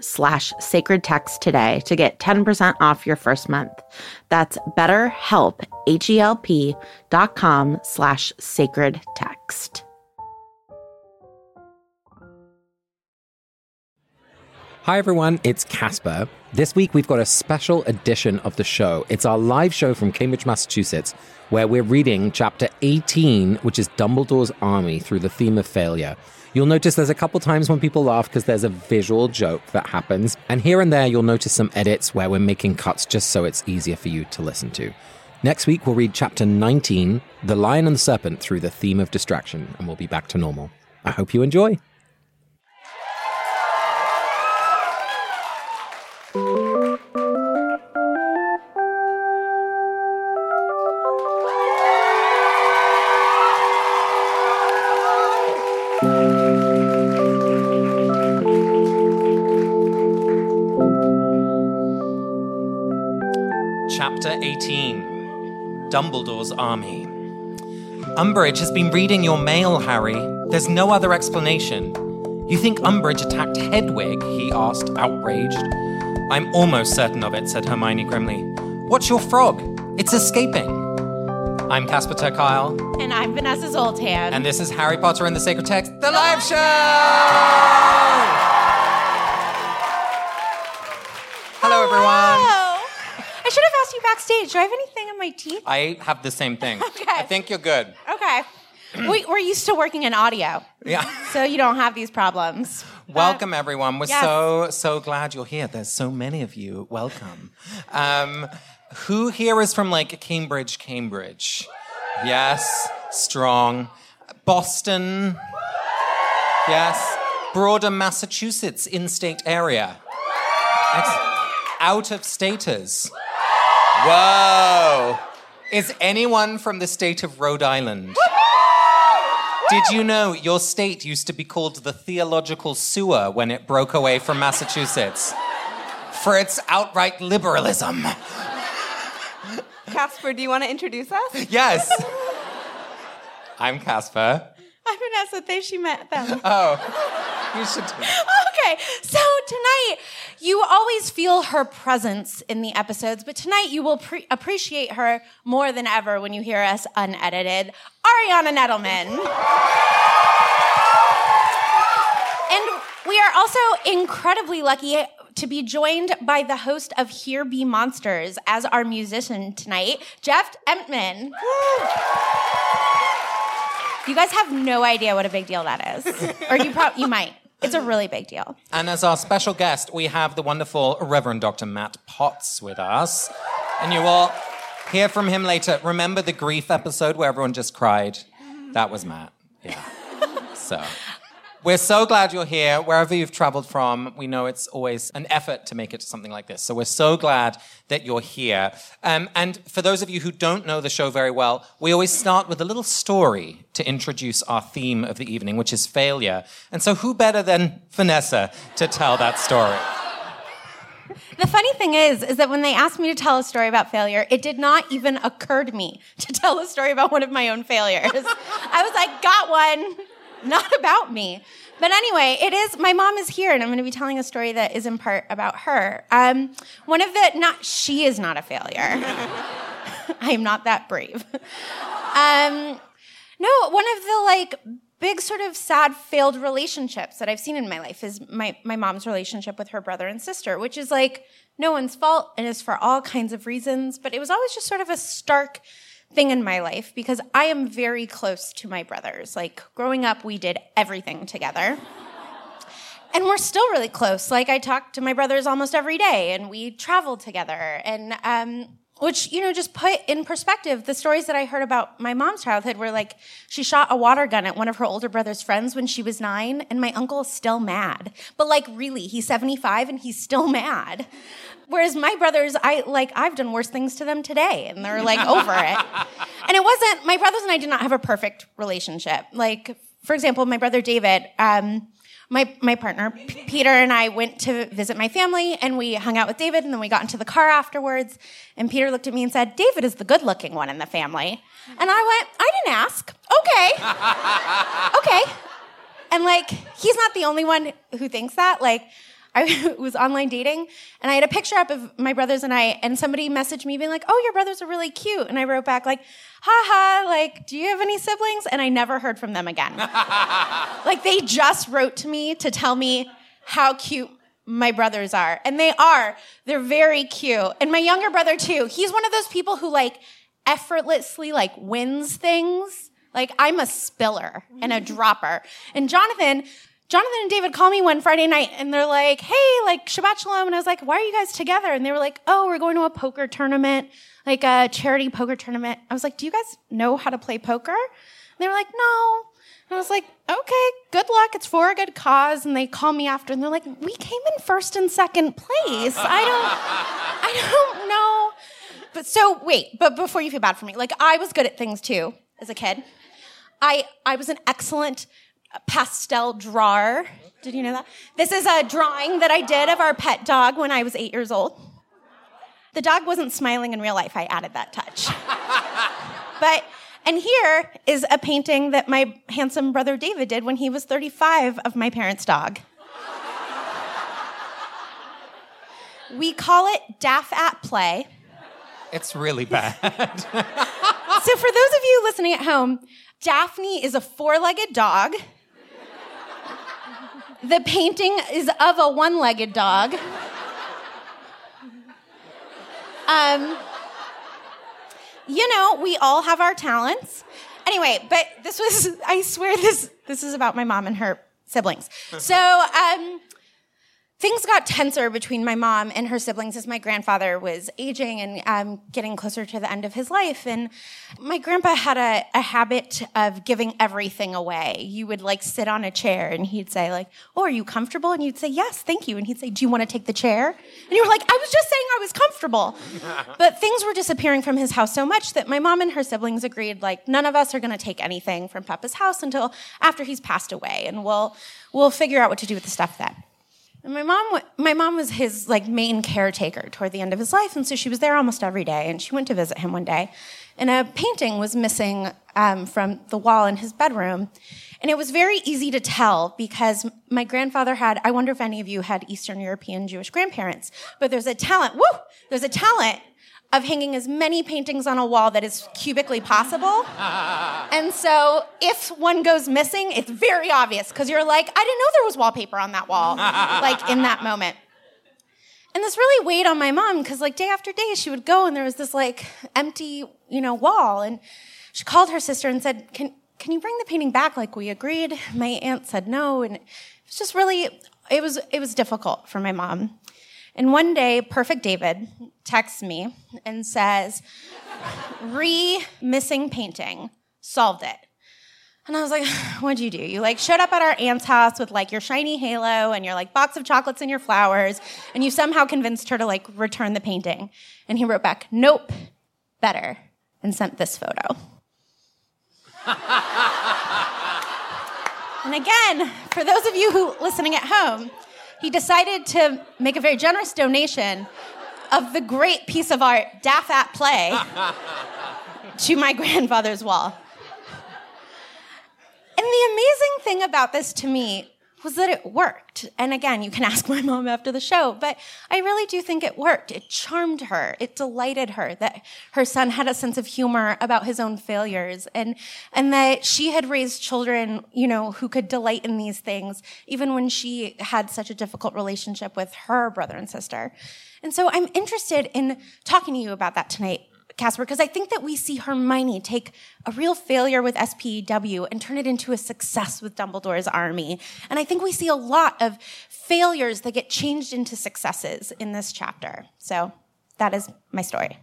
slash sacred text today to get 10% off your first month. That's betterhelp, H-E-L-P dot com slash sacred text. Hi everyone, it's Casper. This week we've got a special edition of the show. It's our live show from Cambridge, Massachusetts, where we're reading chapter 18, which is Dumbledore's Army through the theme of failure. You'll notice there's a couple times when people laugh because there's a visual joke that happens. And here and there, you'll notice some edits where we're making cuts just so it's easier for you to listen to. Next week, we'll read chapter 19, The Lion and the Serpent, through the theme of distraction, and we'll be back to normal. I hope you enjoy. Dumbledore's Army. Umbridge has been reading your mail, Harry. There's no other explanation. You think Umbridge attacked Hedwig? he asked, outraged. I'm almost certain of it, said Hermione grimly. What's your frog? It's escaping. I'm Casper ter Kuile, And I'm Vanessa Zoltan. and this is Harry Potter and the Sacred Text, the live show! Hello, everyone. Oh, I should have asked you backstage. Do I have anything in my teeth? I have the same thing. Okay. I think you're good. Okay. we, we're used to working in audio, Yeah. so you don't have these problems. Welcome, everyone. We're yes. so, so glad you're here. There's so many of you. Welcome. Um, who here is from like Cambridge, Cambridge? Yes, strong. Boston? Yes. Broader Massachusetts in state area? Ex- out of staters? Whoa. Is anyone from the state of Rhode Island? Did you know your state used to be called the theological sewer when it broke away from Massachusetts? For its outright liberalism. Casper, do you want to introduce us? Yes. I'm Casper. I'm Vanessa. They she met them. Oh, you should. okay, so tonight you always feel her presence in the episodes, but tonight you will pre- appreciate her more than ever when you hear us unedited. Ariana Nedelman. and we are also incredibly lucky to be joined by the host of Here Be Monsters as our musician tonight, Jeff Emtman. You guys have no idea what a big deal that is. or you prob- you might. It's a really big deal. And as our special guest, we have the wonderful Reverend Dr. Matt Potts with us. And you will Hear from him later. Remember the grief episode where everyone just cried? Mm-hmm. That was Matt. Yeah. so. We're so glad you're here, wherever you've traveled from. We know it's always an effort to make it to something like this. So we're so glad that you're here. Um, and for those of you who don't know the show very well, we always start with a little story to introduce our theme of the evening, which is failure. And so who better than Vanessa to tell that story? The funny thing is, is that when they asked me to tell a story about failure, it did not even occur to me to tell a story about one of my own failures. I was like, got one. not about me. But anyway, it is, my mom is here and I'm going to be telling a story that is in part about her. Um, one of the, not, she is not a failure. I am not that brave. Um, no, one of the like big sort of sad failed relationships that I've seen in my life is my, my mom's relationship with her brother and sister, which is like no one's fault and is for all kinds of reasons, but it was always just sort of a stark thing in my life because I am very close to my brothers. Like growing up, we did everything together. and we're still really close. Like I talk to my brothers almost every day and we travel together. And, um, which, you know, just put in perspective, the stories that I heard about my mom's childhood were like, she shot a water gun at one of her older brother's friends when she was nine, and my uncle is still mad. But like, really, he's 75 and he's still mad. Whereas my brothers, I like I've done worse things to them today, and they're like over it. And it wasn't my brothers and I did not have a perfect relationship. Like for example, my brother David, um, my my partner Peter and I went to visit my family, and we hung out with David, and then we got into the car afterwards. And Peter looked at me and said, "David is the good-looking one in the family." And I went, "I didn't ask. Okay, okay." And like, he's not the only one who thinks that. Like I was online dating and I had a picture up of my brothers and I, and somebody messaged me being like, Oh, your brothers are really cute. And I wrote back, like, haha, like, do you have any siblings? And I never heard from them again. like, they just wrote to me to tell me how cute my brothers are. And they are. They're very cute. And my younger brother, too, he's one of those people who, like, effortlessly, like, wins things. Like, I'm a spiller and a mm-hmm. dropper. And Jonathan, Jonathan and David call me one Friday night and they're like, hey, like Shabbat Shalom. And I was like, why are you guys together? And they were like, oh, we're going to a poker tournament, like a charity poker tournament. I was like, do you guys know how to play poker? And they were like, no. And I was like, okay, good luck. It's for a good cause. And they call me after and they're like, we came in first and second place. I don't, I don't know. But so wait, but before you feel bad for me, like I was good at things too as a kid. I, I was an excellent pastel drawer. Did you know that? This is a drawing that I did of our pet dog when I was eight years old. The dog wasn't smiling in real life. I added that touch. but, and here is a painting that my handsome brother David did when he was 35 of my parents' dog. we call it Daff at Play. It's really bad. so, for those of you listening at home, Daphne is a four legged dog the painting is of a one legged dog. Um, you know, we all have our talents. Anyway, but this was, I swear this, this is about my mom and her siblings. So, um, things got tenser between my mom and her siblings as my grandfather was aging and um, getting closer to the end of his life. And my grandpa had a, a, habit of giving everything away. You would like sit on a chair and he'd say like, "Oh, are you comfortable?" And you'd say, "Yes, thank you." And he'd say, "Do you want to take the chair?" And you were like, "I was just saying I was comfortable." but things were disappearing from his house so much that my mom and her siblings agreed like, none of us are going to take anything from Papa's house until after he's passed away, and we'll we'll figure out what to do with the stuff then. And my mom, my mom was his like main caretaker toward the end of his life, and so she was there almost every day. And she went to visit him one day, and a painting was missing um, from the wall in his bedroom, and it was very easy to tell because my grandfather had. I wonder if any of you had Eastern European Jewish grandparents, but there's a talent. Woo! There's a talent of hanging as many paintings on a wall that is cubically possible. and so if one goes missing, it's very obvious because you're like, I didn't know there was wallpaper on that wall, like in that moment. And this really weighed on my mom because like day after day she would go and there was this like empty, you know, wall. And she called her sister and said, Can can you bring the painting back like we agreed? My aunt said no. And it was just really it was it was difficult for my mom. And one day, Perfect David texts me and says, re missing painting, solved it. And I was like, what'd you do? You like showed up at our aunt's house with like your shiny halo and your like box of chocolates and your flowers, and you somehow convinced her to like return the painting. And he wrote back, nope, better, and sent this photo. and again, for those of you who listening at home, he decided to make a very generous donation of the great piece of art, Daff at Play, to my grandfather's wall. And the amazing thing about this to me was that it worked. And again, you can ask my mom after the show, but I really do think it worked. It charmed her. It delighted her that her son had a sense of humor about his own failures and, and that she had raised children, you know, who could delight in these things, even when she had such a difficult relationship with her brother and sister. And so I'm interested in talking to you about that tonight. Casper, because I think that we see Hermione take a real failure with SPEW and turn it into a success with Dumbledore's army. And I think we see a lot of failures that get changed into successes in this chapter. So that is my story.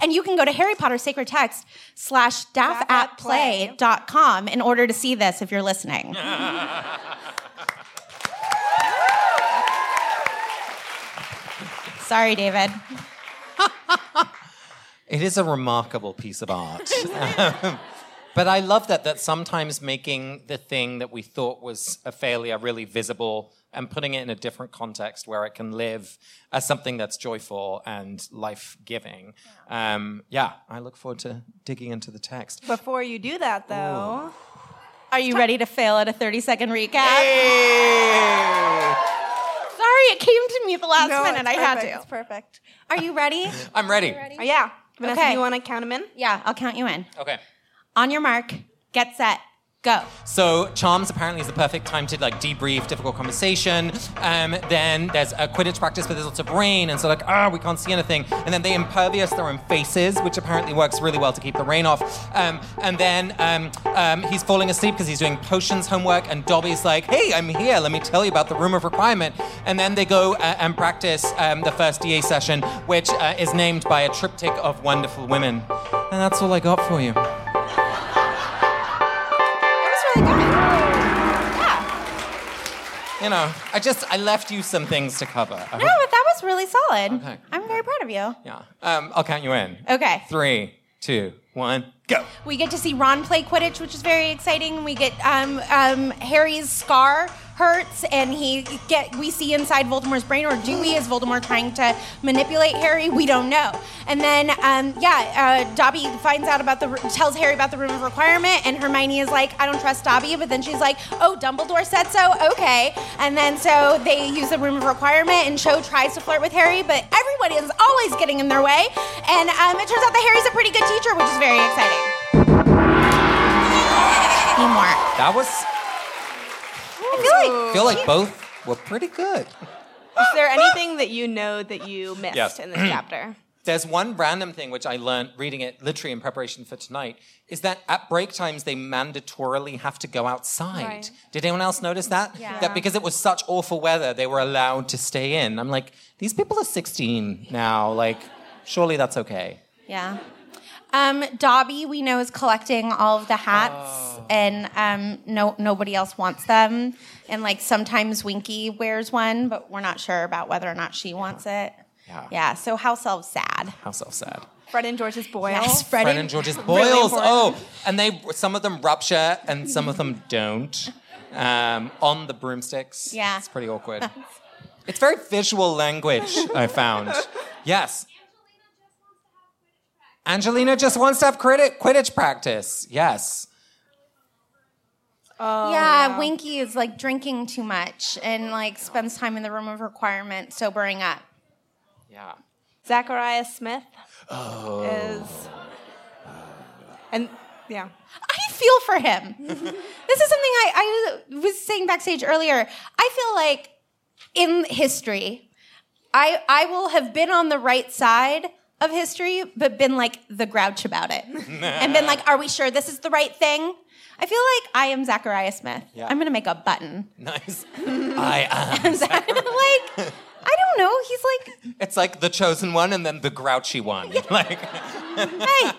And you can go to Harry Potter Sacred Text slash daffatplay.com in order to see this if you're listening. Sorry, David. It is a remarkable piece of art. but I love that that sometimes making the thing that we thought was a failure really visible and putting it in a different context where it can live as something that's joyful and life-giving. Yeah, um, yeah I look forward to digging into the text. Before you do that, though, Ooh. are you ready to fail at a 30-second recap? Hey! Sorry, it came to me at the last no, minute. I had to. It's perfect. Are you ready? I'm ready. ready? Oh, yeah. Vanessa, okay. you want to count them in? Yeah, I'll count you in. Okay. On your mark, get set, Go. So charms apparently is the perfect time to like debrief difficult conversation. Um, then there's a Quidditch practice, but there's lots of rain, and so like ah, we can't see anything. And then they impervious their own faces, which apparently works really well to keep the rain off. Um, and then um, um he's falling asleep because he's doing potions homework, and Dobby's like, "Hey, I'm here. Let me tell you about the room of requirement." And then they go uh, and practice um, the first DA session, which uh, is named by a triptych of wonderful women. And that's all I got for you. You know, I just I left you some things to cover. I no, hope... but that was really solid. Okay. I'm very proud of you. Yeah. Um, I'll count you in. Okay. Three, two, one, go. We get to see Ron play Quidditch, which is very exciting. We get um, um, Harry's scar hurts and he get we see inside Voldemort's brain, or do we, is Voldemort trying to manipulate Harry? We don't know. And then, um, yeah, uh, Dobby finds out about the tells Harry about the room of requirement, and Hermione is like, I don't trust Dobby, but then she's like, Oh, Dumbledore said so. Okay. And then so they use the room of requirement, and Cho tries to flirt with Harry, but everybody is always getting in their way. And um, it turns out that Harry's a pretty good teacher, which is very exciting. Teamwork. That was I feel like I feel like both were pretty good. Is there anything that you know that you missed yes. in this chapter? There's one random thing which I learned reading it literally in preparation for tonight is that at break times they mandatorily have to go outside. Right. Did anyone else notice that? Yeah. That because it was such awful weather, they were allowed to stay in. I'm like, these people are 16 now. Like, surely that's okay. Yeah. Um, Dobby, we know, is collecting all of the hats, oh. and um, no nobody else wants them. And like sometimes Winky wears one, but we're not sure about whether or not she wants it. Yeah. Yeah. So house elf sad. House elf sad. Fred and George's boils. Yes, Fred, Fred and George's boils. Really oh, and they some of them rupture and some of them don't. Um, on the broomsticks. Yeah. It's pretty awkward. it's very visual language, I found. Yes. Angelina just wants to have Quidditch practice. Yes. Oh, yeah, wow. Winky is like drinking too much and like spends time in the room of requirement sobering up. Yeah. Zacharias Smith oh. is. And yeah. I feel for him. this is something I, I was saying backstage earlier. I feel like in history, I, I will have been on the right side of history, but been like the grouch about it. and been like, are we sure this is the right thing? I feel like I am Zachariah Smith. Yeah. I'm gonna make a button. Nice. I am. like, I don't don't know. He's like, It's like the chosen one and then the grouchy one. Like, hey.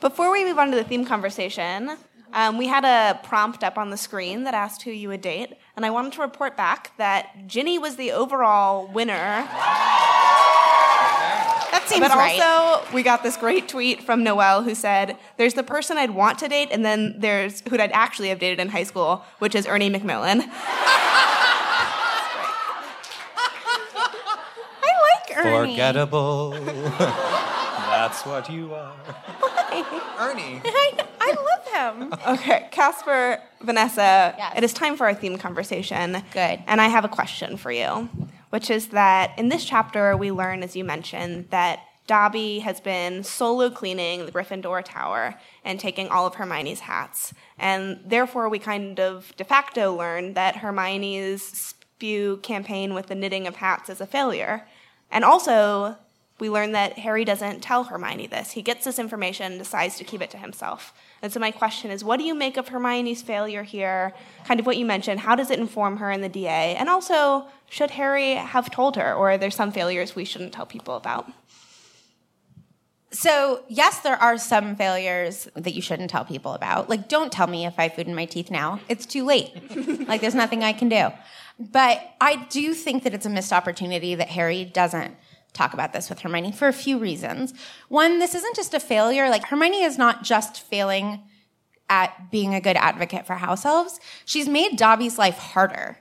Before we move on to the theme conversation, um, we had a prompt up on the screen that asked who you would date, and I wanted to report back that Ginny was the overall winner. That seems but right. also, we got this great tweet from Noelle who said, "There's the person I'd want to date, and then there's who I'd actually have dated in high school, which is Ernie Macmillan." I like Ernie. forgettable. That's what you are. Ernie. I, I love him. Okay, Casper, Vanessa, Yes. it is time for our theme conversation. Good. And I have a question for you, which is that in this chapter, we learn, as you mentioned, that Dobby has been solo cleaning the Gryffindor Tower and taking all of Hermione's hats. And therefore, we kind of de facto learn that Hermione's spew campaign with the knitting of hats is a failure. And also, we learn that Harry doesn't tell Hermione this. He gets this information and decides to keep it to himself. And so my question is, what do you make of Hermione's failure here? Kind of what you mentioned. How does it inform her in the DA? And also, should Harry have told her, or are there some failures we shouldn't tell people about? So, yes, there are some failures that you shouldn't tell people about. Like, don't tell me if I have food in my teeth now. It's too late. like, there's nothing I can do. But I do think that it's a missed opportunity that Harry doesn't talk about this with Hermione for a few reasons. One, this isn't just a failure. Like, Hermione is not just failing at being a good advocate for house elves, she's made Dobby's life harder.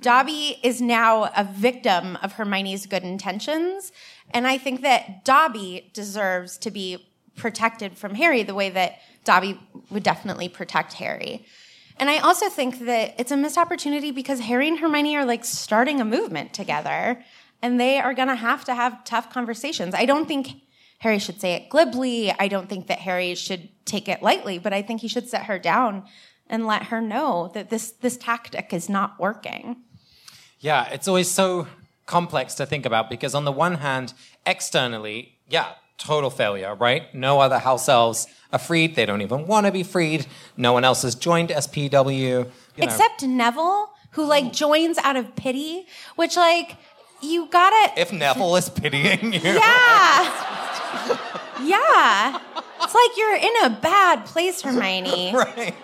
Dobby is now a victim of Hermione's good intentions. And I think that Dobby deserves to be protected from Harry the way that Dobby would definitely protect Harry. And I also think that it's a missed opportunity because Harry and Hermione are like starting a movement together and they are going to have to have tough conversations. I don't think Harry should say it glibly. I don't think that Harry should take it lightly, but I think he should set her down and let her know that this this tactic is not working. Yeah, it's always so complex to think about because on the one hand, externally, yeah, total failure, right? No other house elves are freed. They don't even want to be freed. No one else has joined SPW. you know. Except Neville, who like joins out of pity, which like you gotta if Neville is pitying you. Yeah. yeah. It's like you're in a bad place, Hermione. right.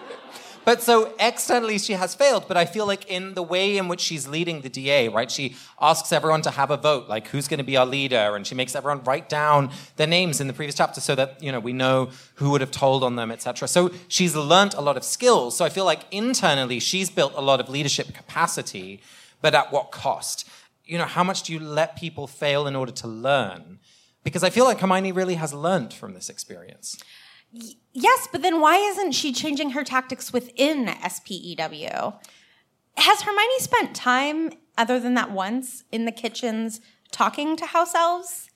But so externally she has failed, but I feel like in the way in which she's leading the DA, right? She asks everyone to have a vote, like who's going to be our leader, and she makes everyone write down their names in the previous chapter so that, you know, we know who would have told on them, etc. So she's learnt a lot of skills. So I feel like internally she's built a lot of leadership capacity, but at what cost? You know, how much do you let people fail in order to learn? Because I feel like Hermione really has learned from this experience. Yes, but then why isn't she changing her tactics within SPEW? Has Hermione spent time, other than that once, in the kitchens talking to house elves?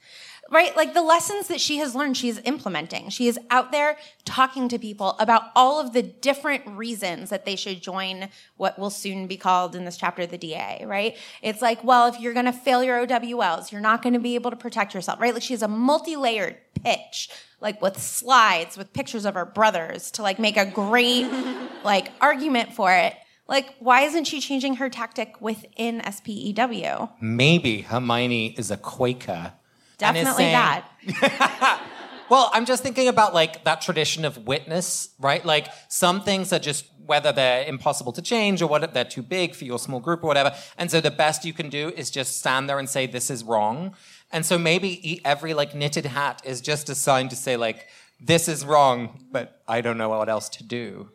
Right? Like the lessons that she has learned, she is implementing. She is out there talking to people about all of the different reasons that they should join what will soon be called in this chapter the DA, right? It's like, well, if you're going to fail your OWLs, you're not going to be able to protect yourself, right? Like she has a multi layered pitch like with slides with pictures of her brothers to like make a great like argument for it. Like, why isn't she changing her tactic within SPEW? Maybe Hermione is a Quaker. Definitely saying- that. Well, I'm just thinking about like that tradition of witness, right? Like some things are just whether they're impossible to change or whether they're too big for your small group or whatever. And so the best you can do is just stand there and say this is wrong. And so maybe every like knitted hat is just a sign to say like this is wrong, but I don't know what else to do.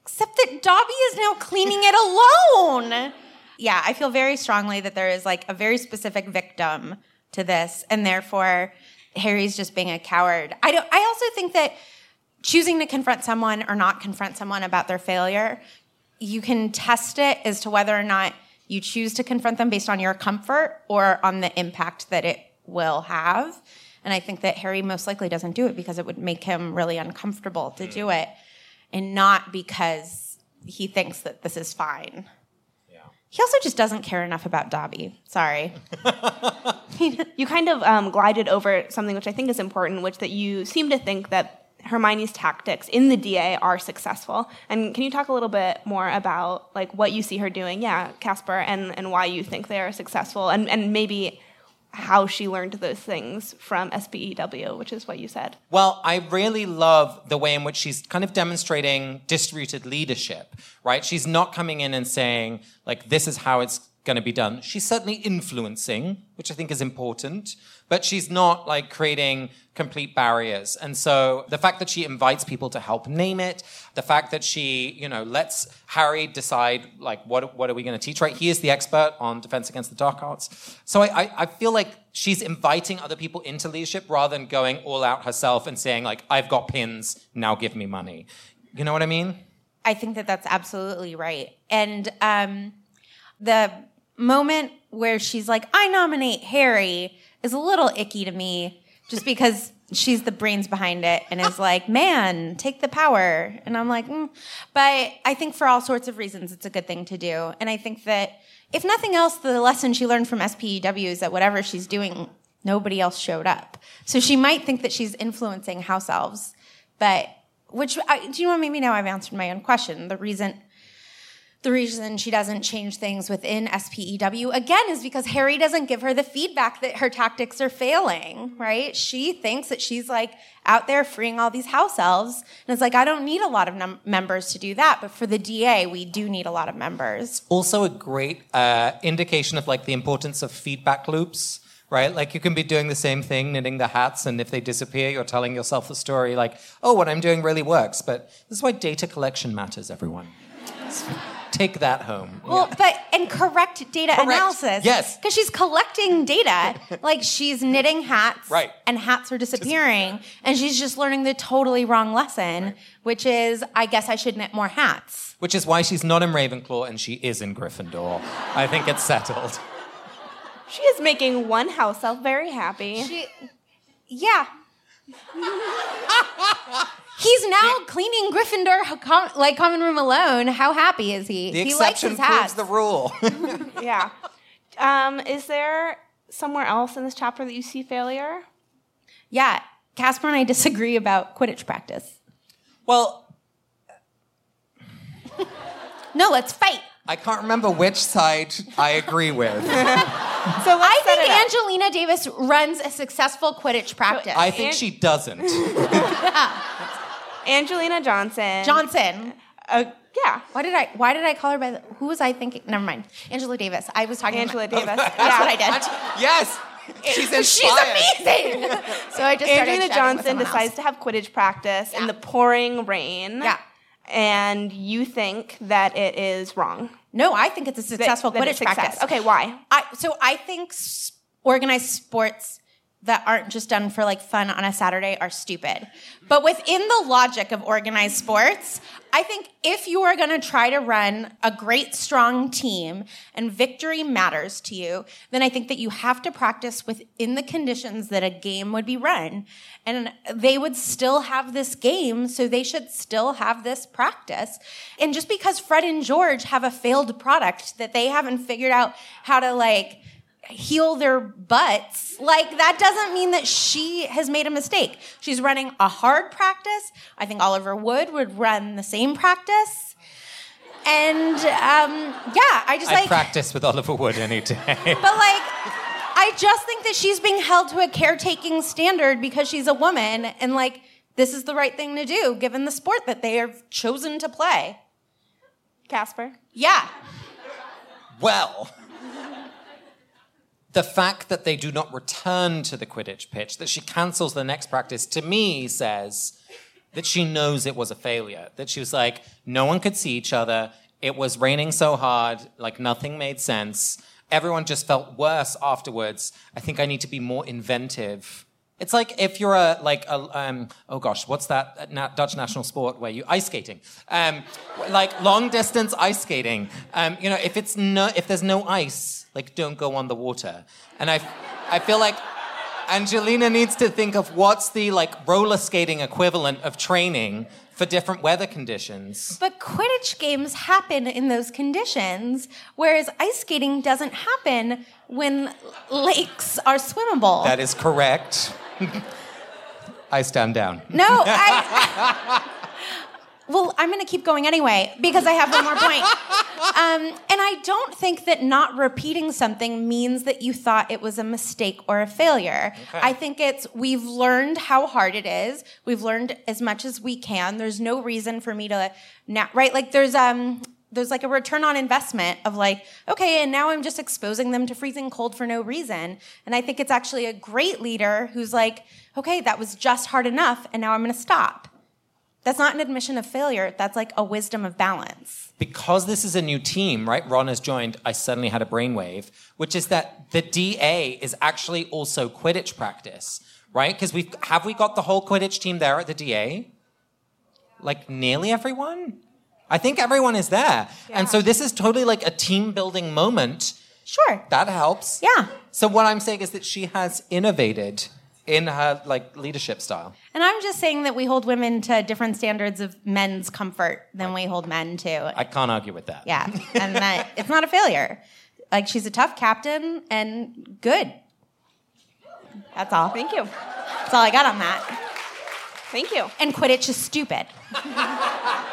Except that Dobby is now cleaning it alone. Yeah, I feel very strongly that there is like a very specific victim to this, and therefore Harry's just being a coward. I don't. I also think that choosing to confront someone or not confront someone about their failure, you can test it as to whether or not you choose to confront them based on your comfort or on the impact that it will have. And I think that Harry most likely doesn't do it because it would make him really uncomfortable to do hmm. it and not because he thinks that this is fine. He also just doesn't care enough about Dobby. Sorry. You kind of um, glided over something which I think is important, which that you seem to think that Hermione's tactics in the DA are successful. And can you talk a little bit more about like what you see her doing? Yeah, Casper, and and why you think they are successful, and and maybe how she learned those things from SPEW, which is what you said. Well, I really love the way in which she's kind of demonstrating distributed leadership, right? She's not coming in and saying, like, this is how it's going to be done. She's certainly influencing, which I think is important, but she's not like creating complete barriers. And so the fact that she invites people to help name it, the fact that she, you know, lets Harry decide like what what are we going to teach, right? He is the expert on defense against the dark arts. So I, I, I feel like she's inviting other people into leadership rather than going all out herself and saying like I've got pins, now give me money. You know what I mean? I think that that's absolutely right. And um, the moment where she's like, I nominate Harry is a little icky to me just because she's the brains behind it and is like, man, take the power. And I'm like, mm. but I think for all sorts of reasons, it's a good thing to do. And I think that if nothing else, the lesson she learned from SPEW is that whatever she's doing, nobody else showed up. So she might think that she's influencing house elves, but which I, do you know? Maybe now I've answered my own question. The reason the reason she doesn't change things within SPEW again is because Harry doesn't give her the feedback that her tactics are failing, right? She thinks that she's like out there freeing all these house elves. And it's like, I don't need a lot of num- members to do that. But for the DA, we do need a lot of members. Also, a great uh, indication of like the importance of feedback loops right? Like you can be doing the same thing, knitting the hats, and if they disappear, you're telling yourself the story like, oh, what I'm doing really works. But this is why data collection matters, everyone. Take that home. Well, but and correct data Correct. analysis. Yes. Because she's collecting data. like she's knitting hats. Right. And hats are disappearing. And she's just learning the totally wrong lesson, which is I guess I should knit more hats. Which is why she's not in Ravenclaw and she is in Gryffindor. I think it's settled. She is making one house elf very happy. She Yeah. He's now cleaning Gryffindor com- like common room alone. How happy is he? The he likes exception his proves hats. the rule. yeah. Um, is there somewhere else in this chapter that you see failure? yeah. Casper and I disagree about Quidditch practice. well, No, let's fight. I can't remember which side I agree with. So let's I think. Angelina Davis runs a successful Quidditch practice. I think she doesn't. Angelina Johnson. Johnson. Uh, yeah. Why did I? Why did I call her by? The, who was I thinking? Never mind. Angela Davis. I was talking. Angela about, Davis. That's yeah. what I did. yes, she's inspired. She's amazing. so I just started Angelina chatting with Johnson decides else. to have Quidditch practice in the pouring rain. Yeah. And you think that it is wrong. No, I think it's a successful that Quidditch it's success. practice. Okay, why? I, so I think organized sports that aren't just done for like fun on a Saturday are stupid. But within the logic of organized sports, I think if you are going to try to run a great strong team and victory matters to you, then I think that you have to practice within the conditions that a game would be run. And they would still have this game, so they should still have this practice. And just because Fred and George have a failed product that they haven't figured out how to like heal their butts. Like that doesn't mean that she has made a mistake. She's running a hard practice. I think Oliver Wood would run the same practice. And um, yeah, I just I like, practice with Oliver Wood any day. but like, I just think that she's being held to a caretaking standard because she's a woman, and like, this is the right thing to do given the sport that they have chosen to play. Casper? Yeah. Well, the fact that they do not return to the Quidditch pitch, that she cancels the next practice, to me says that she knows it was a failure. That she was like, no one could see each other. It was raining so hard, like nothing made sense. Everyone just felt worse afterwards. I think I need to be more inventive. It's like if you're a like a um, oh gosh, what's that na- Dutch national sport where you ice skating, um, like long distance ice skating. Um, you know, if it's no if there's no ice, like don't go on the water. And I, I feel like Angelina needs to think of what's the like roller skating equivalent of training for different weather conditions. But Quidditch games happen in those conditions, whereas ice skating doesn't happen when lakes are swimmable. That is correct. I stand down. no, I. well, I'm going to keep going anyway because I have one more point. Um, and I don't think that not repeating something means that you thought it was a mistake or a failure. Okay. I think it's we've learned how hard it is. We've learned as much as we can. There's no reason for me to now, right? Like there's um there's like a return on investment of like, okay, and now I'm just exposing them to freezing cold for no reason. And I think it's actually a great leader who's like, okay, that was just hard enough, and now I'm going to stop. That's not an admission of failure. That's like a wisdom of balance. Because this is a new team, right? Ron has joined. I suddenly had a brainwave, which is that the DA is actually also Quidditch practice, right? Because we've have we got the whole Quidditch team there at the DA? Like nearly everyone? I think everyone is there. Yeah. And so this is totally like a team building moment. Sure. That helps. Yeah. So what I'm saying is that she has innovated in her like leadership style. And I'm just saying that we hold women to different standards of men's comfort than we hold men to. I can't argue with that. Yeah. and that it's not a failure. Like she's a tough captain and good. That's all. Thank you. That's all I got on that. Thank you. And Quidditch is stupid.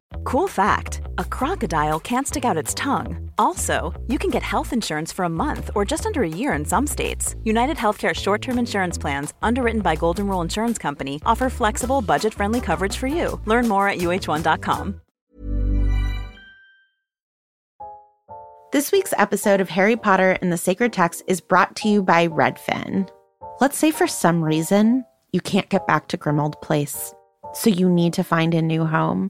Cool fact a crocodile can't stick out its tongue. Also, you can get health insurance for a month or just under a year in some states. United Healthcare short term insurance plans, underwritten by Golden Rule Insurance Company, offer flexible, budget friendly coverage for you. Learn more at uh1.com. This week's episode of Harry Potter and the Sacred Text is brought to you by Redfin. Let's say for some reason you can't get back to Grimmauld Place, so you need to find a new home.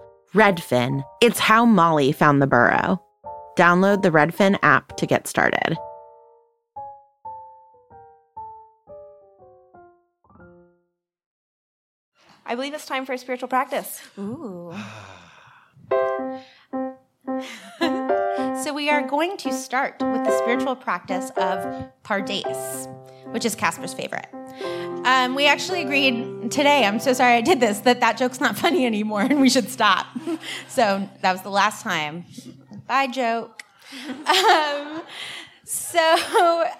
Redfin. It's how Molly found the burrow. Download the Redfin app to get started. I believe it's time for a spiritual practice. Ooh. so we are going to start with the spiritual practice of Pardes, which is Casper's favorite. Um, we actually agreed today, I'm so sorry I did this, that that joke's not funny anymore and we should stop. so that was the last time. Bye, joke. Um, so,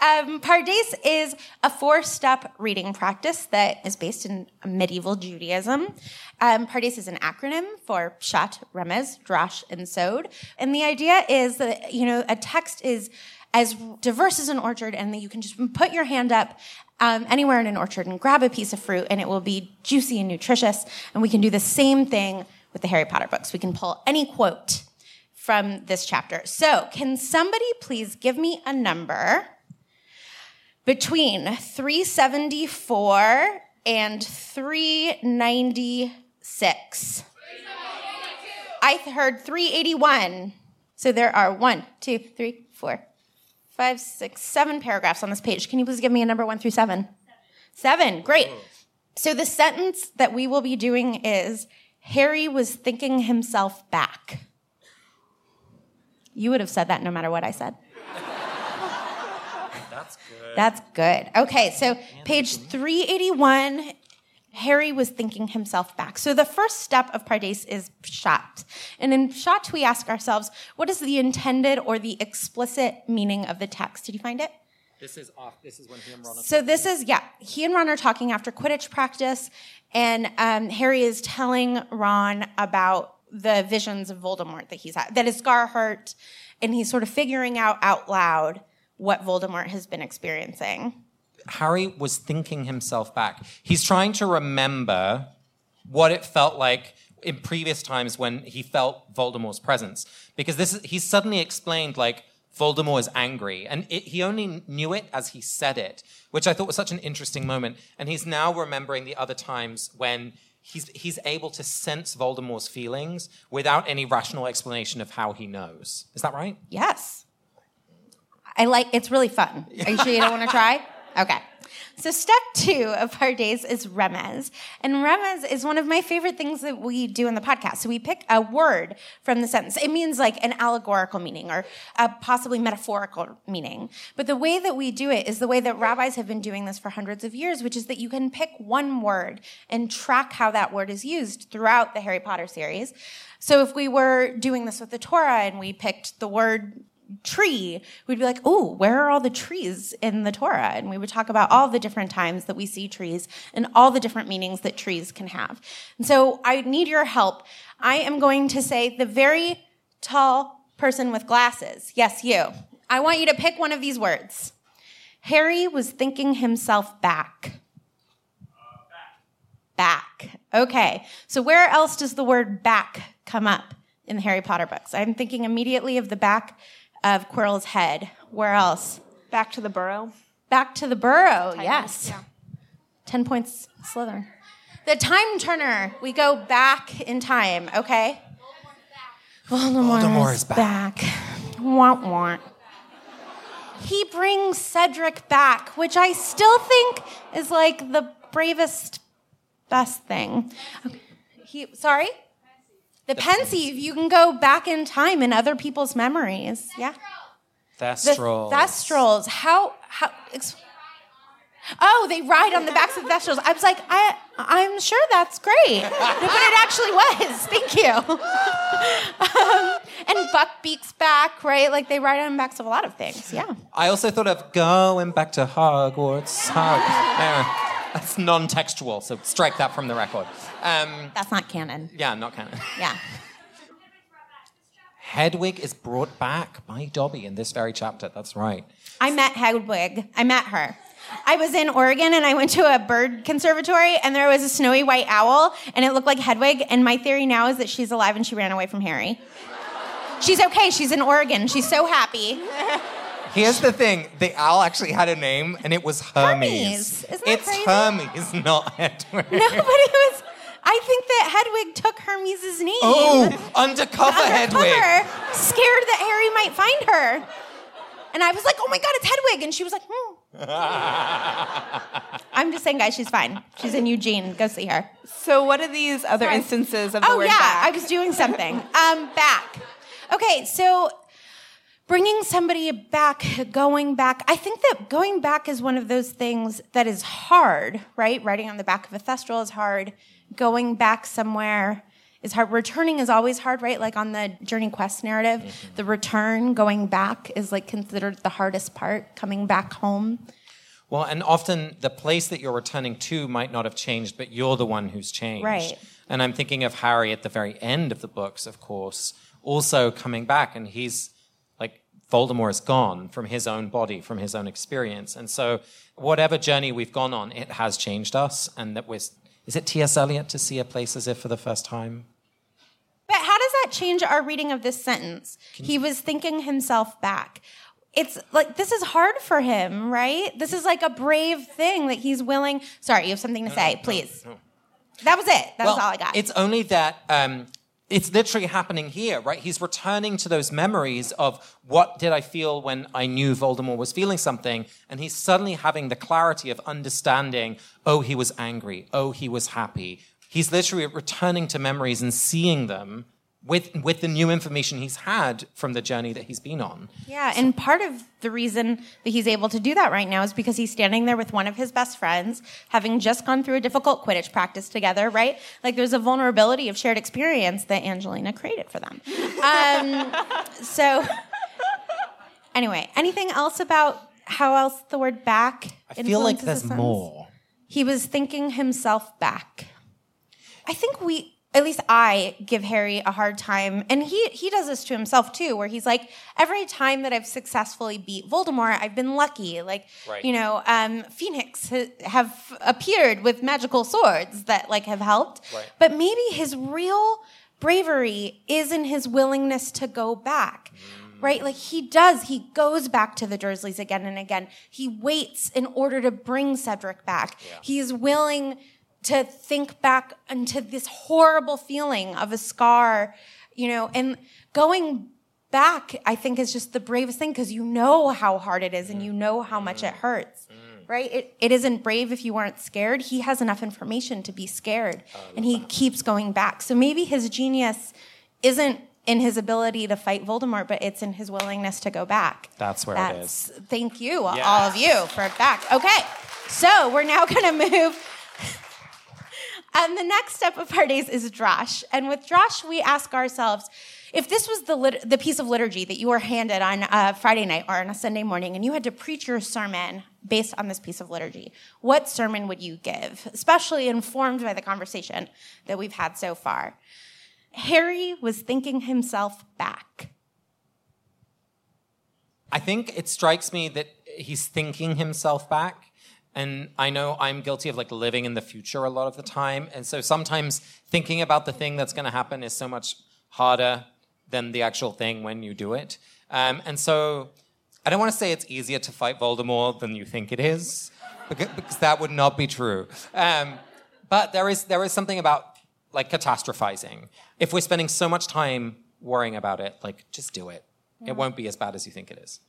um, Pardes is a four step reading practice that is based in medieval Judaism. Um, Pardes is an acronym for Pshat, Remez, Drash, and Sod. And the idea is that, you know, a text is as diverse as an orchard and that you can just put your hand up um, anywhere in an orchard and grab a piece of fruit and it will be juicy and nutritious. And we can do the same thing with the Harry Potter books. We can pull any quote from this chapter. So, can somebody please give me a number between 374 and 396? I heard 381. So there are one, two, three, four, five, six, seven paragraphs on this page. Can you please give me a number one through seven? Seven. Seven. Great. So the sentence that we will be doing is Harry was thinking himself back. You would have said that no matter what I said. That's good. That's good. Okay, so page 381 Harry was thinking himself back. So the first step of Pardes is Pshat. And in Pshat, we ask ourselves, what is the intended or the explicit meaning of the text? Did you find it? This is off. This is when he and Ron. Are so this is yeah. He and Ron are talking after Quidditch practice, and um, Harry is telling Ron about the visions of Voldemort that he's had, that is Scar hurt, and he's sort of figuring out out loud what Voldemort has been experiencing. Harry was thinking himself back. He's trying to remember what it felt like in previous times when he felt Voldemort's presence. Because this is, he's suddenly explained like Voldemort is angry, and it, he only knew it as he said it, which I thought was such an interesting moment. And he's now remembering the other times when he's he's able to sense Voldemort's feelings without any rational explanation of how he knows. Is that right? Yes. I like it's really fun. Are you sure you don't want to try? Okay. So step two of our days is remez. And remez is one of my favorite things that we do in the podcast. So we pick a word from the sentence. It means like an allegorical meaning or a possibly metaphorical meaning. But the way that we do it is the way that rabbis have been doing this for hundreds of years, which is that you can pick one word and track how that word is used throughout the Harry Potter series. So if we were doing this with the Torah and we picked the word tree, we'd be like, oh, where are all the trees in the Torah? And we would talk about all the different times that we see trees and all the different meanings that trees can have. And so I need your help. I am going to say the very tall person with glasses. Yes, you. I want you to pick one of these words. Harry was thinking himself back. Uh, back. Okay. So where else does the word back come up in the Harry Potter books? I'm thinking immediately of the back of Quirrell's head. Where else? Back to the burrow. Back to the burrow, Time, yes. yeah. 10 points, Slytherin. The time turner. We go back in time, okay? Voldemort, Voldemort is is back. back. Want want. He brings Cedric back, which I still think is like the bravest, best thing. Okay. He, sorry? The pensieve. You can go back in time in other people's memories. Yeah. The Thestral. Thestrals. How how? Ex- oh, they ride on the backs of Thestrals. I was like, I I'm sure that's great, but it actually was. Thank you. um, and Buckbeak's back, right? Like they ride on the backs of a lot of things. Yeah. I also thought of going back to Hogwarts. Hog- That's non-textual, so strike that from the record. Um, That's not canon. yeah, not canon. Yeah. Hedwig is brought back by Dobby in this very chapter. That's right. I met Hedwig. I met her. I was in Oregon and I went to a bird conservatory and there was a snowy white owl and it looked like Hedwig. And my theory now is that she's alive and she ran away from Harry. She's okay. She's in Oregon. She's so happy. Here's the thing: the owl actually had a name, and it was Hermes. Hermes. Isn't that it's crazy? Hermes, not Hedwig. No, but it was. I think that Hedwig took Hermes' name. Oh, undercover, Hedwig. Undercover, scared that Harry might find her. And I was like, oh my God, it's Hedwig. And she was like, hmm. I'm just saying, guys, she's fine. She's in Eugene. Go see her. So, what are these other Sorry. instances of the Oh, word yeah, back? I was doing something. Um, back. Okay, so bringing somebody back, going back. I think that going back is one of those things that is hard, right? Writing on the back of a thestral is hard. Going back somewhere is hard. Returning is always hard, right? Like on the Journey Quest narrative, mm-hmm. the return, going back is like considered the hardest part, coming back home. Well, and often the place that you're returning to might not have changed, but you're the one who's changed. Right. And I'm thinking of Harry at the very end of the books, of course, also coming back, and he's Voldemort is gone from his own body, from his own experience, and so whatever journey we've gone on, it has changed us, and that we're. Is it T.S. Eliot to see a place as if for the first time? But how does that change our reading of this sentence? He was thinking himself back. It's like this is hard for him, right? This is like a brave thing that he's willing. Sorry, you have something to say, please. That was it. That's well, all I got. It's only that um, it's literally happening here, right? He's returning to those memories of what did I feel when I knew Voldemort was feeling something, and he's suddenly having the clarity of understanding. Oh, he was angry. Oh, he was happy. He's literally returning to memories and seeing them with with the new information he's had from the journey that he's been on. Yeah, and part of the reason that he's able to do that right now is because he's standing there with one of his best friends, having just gone through a difficult Quidditch practice together, right? Like there's a vulnerability of shared experience that Angelina created for them. Um, so, anyway, anything else about how else the word back? I feel like there's more. He was thinking himself back. I think we at least I give Harry a hard time, and he he does this to himself too, where he's like, every time that I've successfully beat Voldemort, I've been lucky. Like, Right. you know, um, Phoenix ha- have appeared with magical swords that like have helped, Right. but maybe his real bravery is in his willingness to go back. Right? Like he does, he goes back to the Dursleys again and again. He waits in order to bring Cedric back. He is willing to think back into this horrible feeling of a scar, you know, and going back, I think, is just the bravest thing because you know how hard it is and you know how much it hurts. Right? It, it isn't brave if you aren't scared. He has enough information to be scared and he keeps going back. So maybe his genius isn't in his ability to fight Voldemort, but it's in his willingness to go back. That's where it is. Thank you, all of you, for back. Okay, so we're now going to move. And the next step of our days is drash. And with drash, we ask ourselves if this was the, lit- the piece of liturgy that you were handed on a Friday night or on a Sunday morning, and you had to preach your sermon based on this piece of liturgy, what sermon would you give, especially informed by the conversation that we've had so far? Harry was thinking himself back. I think it strikes me that he's thinking himself back. And I know I'm guilty of like living in the future a lot of the time. And so sometimes thinking about the thing that's going to happen is so much harder than the actual thing when you do it. Um, and so I don't want to say it's easier to fight Voldemort than you think it is, because, because that would not be true. Um, but there is, there is something about like catastrophizing. If we're spending so much time worrying about it, like just do it. It won't be as bad as you think it is.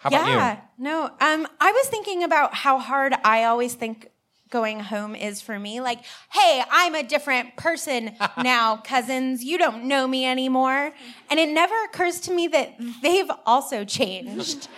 How about yeah, you? no. Um, I was thinking about how hard I always think going home is for me. Like, hey, I'm a different person now, cousins. You don't know me anymore. And it never occurs to me that they've also changed.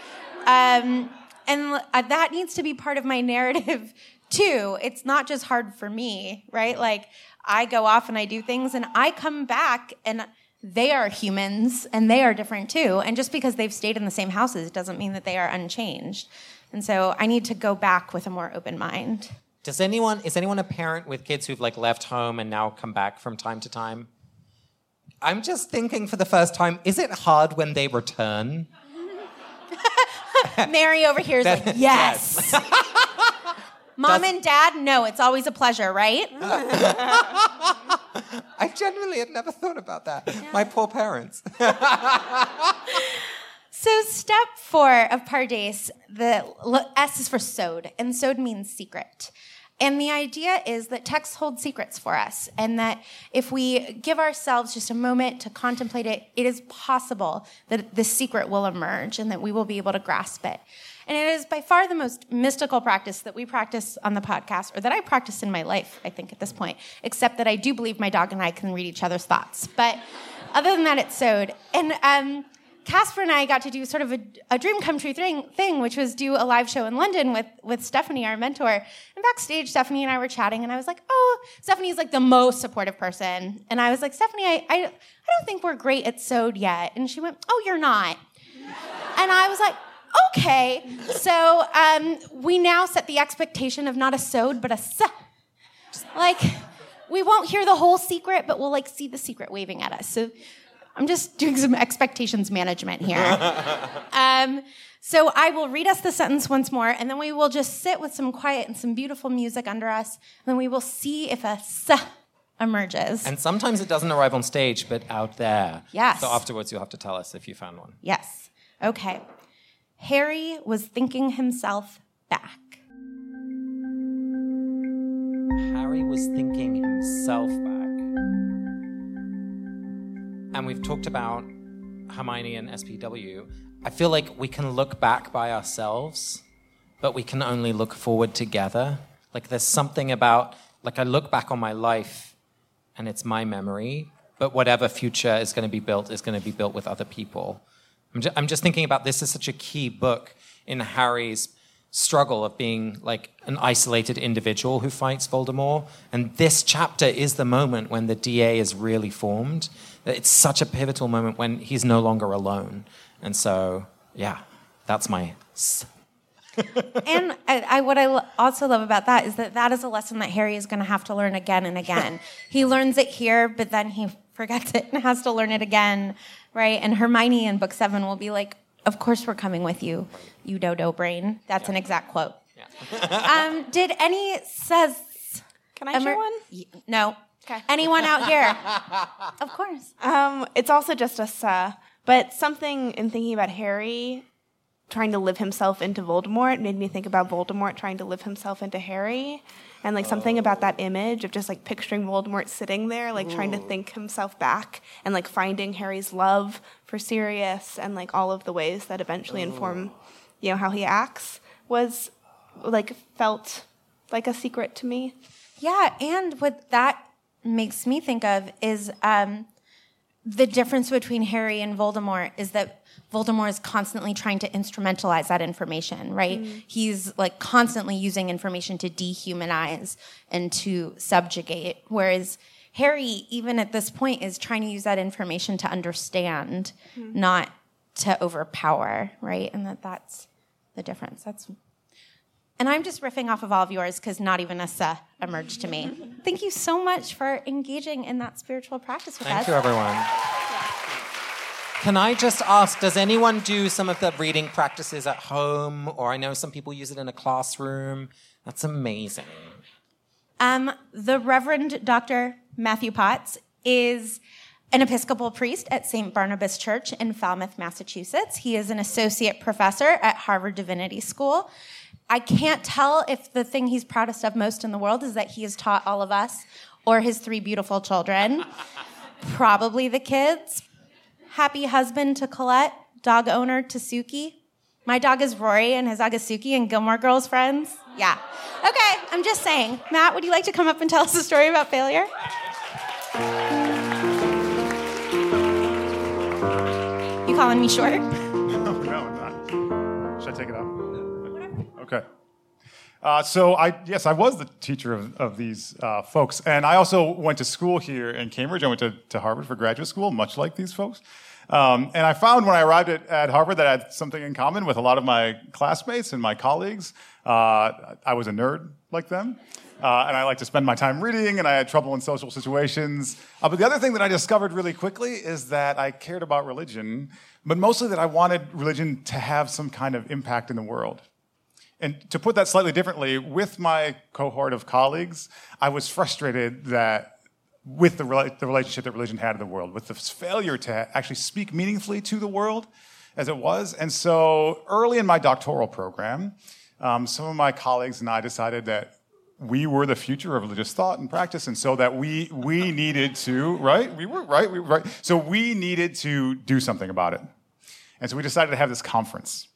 um, and uh, that needs to be part of my narrative too. It's not just hard for me, right? Like, I go off and I do things and I come back and they are humans and they are different too. And just because they've stayed in the same houses doesn't mean that they are unchanged. And so I need to go back with a more open mind. Does anyone is anyone a parent with kids who've like left home and now come back from time to time? I'm just thinking for the first time, is it hard when they return? Mary over here is like, That- yes. Mom and dad, no, it's always a pleasure, right? I genuinely had never thought about that. My poor parents. So, step four of Pardes, the l- S is for sod, and sod means secret. And the idea is that texts hold secrets for us, and that if we give ourselves just a moment to contemplate it, it is possible that this secret will emerge and that we will be able to grasp it. And it is by far the most mystical practice that we practice on the podcast, or that I practice in my life, I think, at this point, except that I do believe my dog and I can read each other's thoughts. But other than that, it's sod. And um, Casper and I got to do sort of a, a dream come true thing, thing, which was do a live show in London with, with Stephanie, our mentor. And backstage, Stephanie and I were chatting, and I was like, oh, Stephanie's like the most supportive person. And I was like, Stephanie, I, I, I don't think we're great at sod yet. And she went, oh, you're not. And I was like, okay. So um, we now set the expectation of not a sod, but a s. Like, we won't hear the whole secret, but we'll like see the secret waving at us. So I'm just doing some expectations management here. um, so I will read us the sentence once more, and then we will just sit with some quiet and some beautiful music under us, and then we will see if a a s emerges. and sometimes it doesn't arrive on stage, but out there. Yes. So afterwards, you'll have to tell us if you found one. Yes. Okay. Harry was thinking himself back. Harry was thinking himself back. And we've talked about Hermione and SPW. I feel like we can look back by ourselves, but we can only look forward together. Like there's something about, like I look back on my life and it's my memory, but whatever future is going to be built is going to be built with other people. I'm just, I'm just thinking about this is such a key book in Harry's struggle of being like an isolated individual who fights Voldemort. And this chapter is the moment when the DA is really formed. It's such a pivotal moment when he's no longer alone. And so, yeah, that's my. s- and I, I, what I lo- also love about that is that that is a lesson that Harry is going to have to learn again and again. he learns it here, but then he forgets it and has to learn it again, right? And Hermione in book seven will be like, "Of course we're coming with you, you dodo brain." That's yeah. an exact quote. Yeah. um, did any says? Can I share one? No. Okay. Anyone out here? of course. Um, it's also just a uh, but something in thinking about Harry trying to live himself into Voldemort made me think about Voldemort trying to live himself into Harry. And like something about that image of just like picturing Voldemort sitting there, like Ooh. trying to think himself back and like finding Harry's love for Sirius and like all of the ways that eventually Ooh. inform, you know, how he acts was like felt like a secret to me. Yeah, and what that makes me think of is um, the difference between Harry and Voldemort is that Voldemort is constantly trying to instrumentalize that information, right? Mm. He's like constantly using information to dehumanize and to subjugate, whereas Harry, even at this point, is trying to use that information to understand, mm. not to overpower, right? And that that's the difference. That's and I'm just riffing off of all of yours because not even a "sa" emerged to me. Thank you so much for engaging in that spiritual practice with Thank us. Thank you, everyone. Can I just ask, does anyone do some of the reading practices at home? Or I know some people use it in a classroom. That's amazing. Um, the Reverend Dr. Matthew Potts is an Episcopal priest at St. Barnabas Church in Falmouth, Massachusetts. He is an associate professor at Harvard Divinity School. I can't tell if the thing he's proudest of most in the world is that he has taught all of us or his three beautiful children. Probably the kids. Happy husband to Colette, dog owner to Suki. My dog is Rory and his dog is Suki and Gilmore Girls friends. Yeah. Okay, I'm just saying. Matt, would you like to come up and tell us a story about failure? You calling me short? No, no, not. Should I take it out? Okay. Uh, so I yes, I was the teacher of, of these uh, folks, and I also went to school here in Cambridge. I went to, to Harvard for graduate school, much like these folks. Um, and I found when I arrived at, at, Harvard that I had something in common with a lot of my classmates and my colleagues. Uh, I was a nerd like them. Uh, and I like to spend my time reading, and I had trouble in social situations. Uh, but the other thing that I discovered really quickly is that I cared about religion, but mostly that I wanted religion to have some kind of impact in the world. And to put that slightly differently, with my cohort of colleagues, I was frustrated that with the, the relationship that religion had in the world, with the failure to actually speak meaningfully to the world as it was. And so early in my doctoral program, um, some of my colleagues and I decided that we were the future of religious thought and practice, and so that we we needed to right? We were right? We were right? So we needed to do something about it, and so we decided to have this conference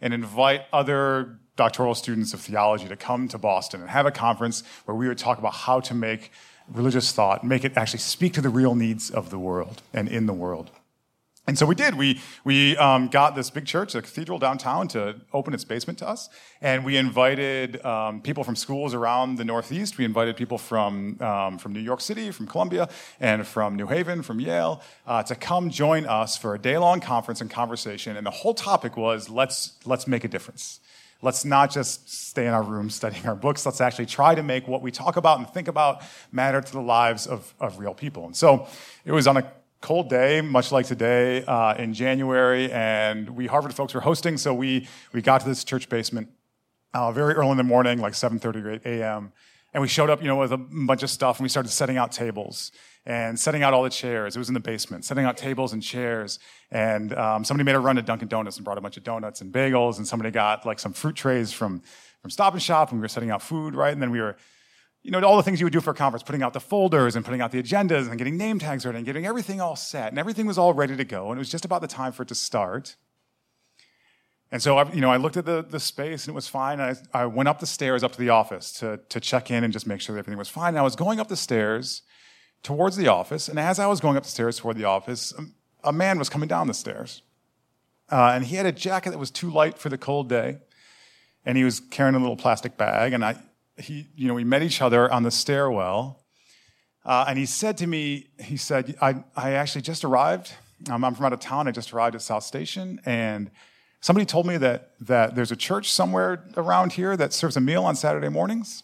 and invite other doctoral students of theology to come to Boston and have a conference where we would talk about how to make religious thought, make it actually speak to the real needs of the world and in the world. And so we did. We, we um, got this big church, a cathedral downtown, to open its basement to us. And we invited um, people from schools around the Northeast. We invited people from, um, from New York City, from Columbia, and from New Haven, from Yale, uh, to come join us for a day long conference and conversation. And the whole topic was let's, let's make a difference. Let's not just stay in our rooms studying our books. Let's actually try to make what we talk about and think about matter to the lives of, of real people. And so it was on a cold day, much like today uh, in January, and we Harvard folks were hosting, so we, we got to this church basement uh, very early in the morning, like 7.30 or 8 a.m., and we showed up, you know, with a bunch of stuff, and we started setting out tables and setting out all the chairs. It was in the basement, setting out tables and chairs. And um, somebody made a run to Dunkin' Donuts and brought a bunch of donuts and bagels. And somebody got like some fruit trays from, from Stop and Shop. And we were setting out food, right? And then we were, you know, all the things you would do for a conference, putting out the folders and putting out the agendas and getting name tags ready and getting everything all set. And everything was all ready to go. And it was just about the time for it to start. And so, I, you know, I looked at the, the space and it was fine. I, I went up the stairs up to the office to, to check in and just make sure that everything was fine. And I was going up the stairs towards the office. And as I was going up the stairs toward the office, a man was coming down the stairs. Uh, and he had a jacket that was too light for the cold day. And he was carrying a little plastic bag. And I, he, you know, we met each other on the stairwell. Uh, and he said to me, he said, I, I actually just arrived. Um, I'm from out of town. I just arrived at South Station. And Somebody told me that, that there's a church somewhere around here that serves a meal on Saturday mornings.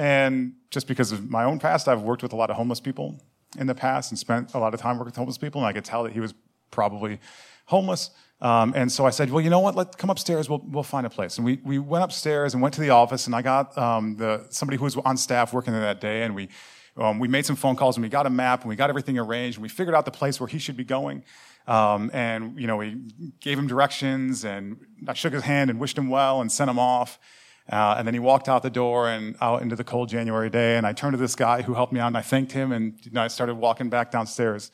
And just because of my own past, I've worked with a lot of homeless people in the past and spent a lot of time working with homeless people, and I could tell that he was probably homeless. Um, and so I said, well, you know what? Let's come upstairs. We'll, we'll find a place. And we, we went upstairs and went to the office, and I got um, the, somebody who was on staff working there that day, and we, um, we made some phone calls, and we got a map, and we got everything arranged, and we figured out the place where he should be going. Um, and, you know, we gave him directions, and I shook his hand and wished him well and sent him off. Uh, and then he walked out the door and out into the cold January day. And I turned to this guy who helped me out, and I thanked him, and you know, I started walking back downstairs,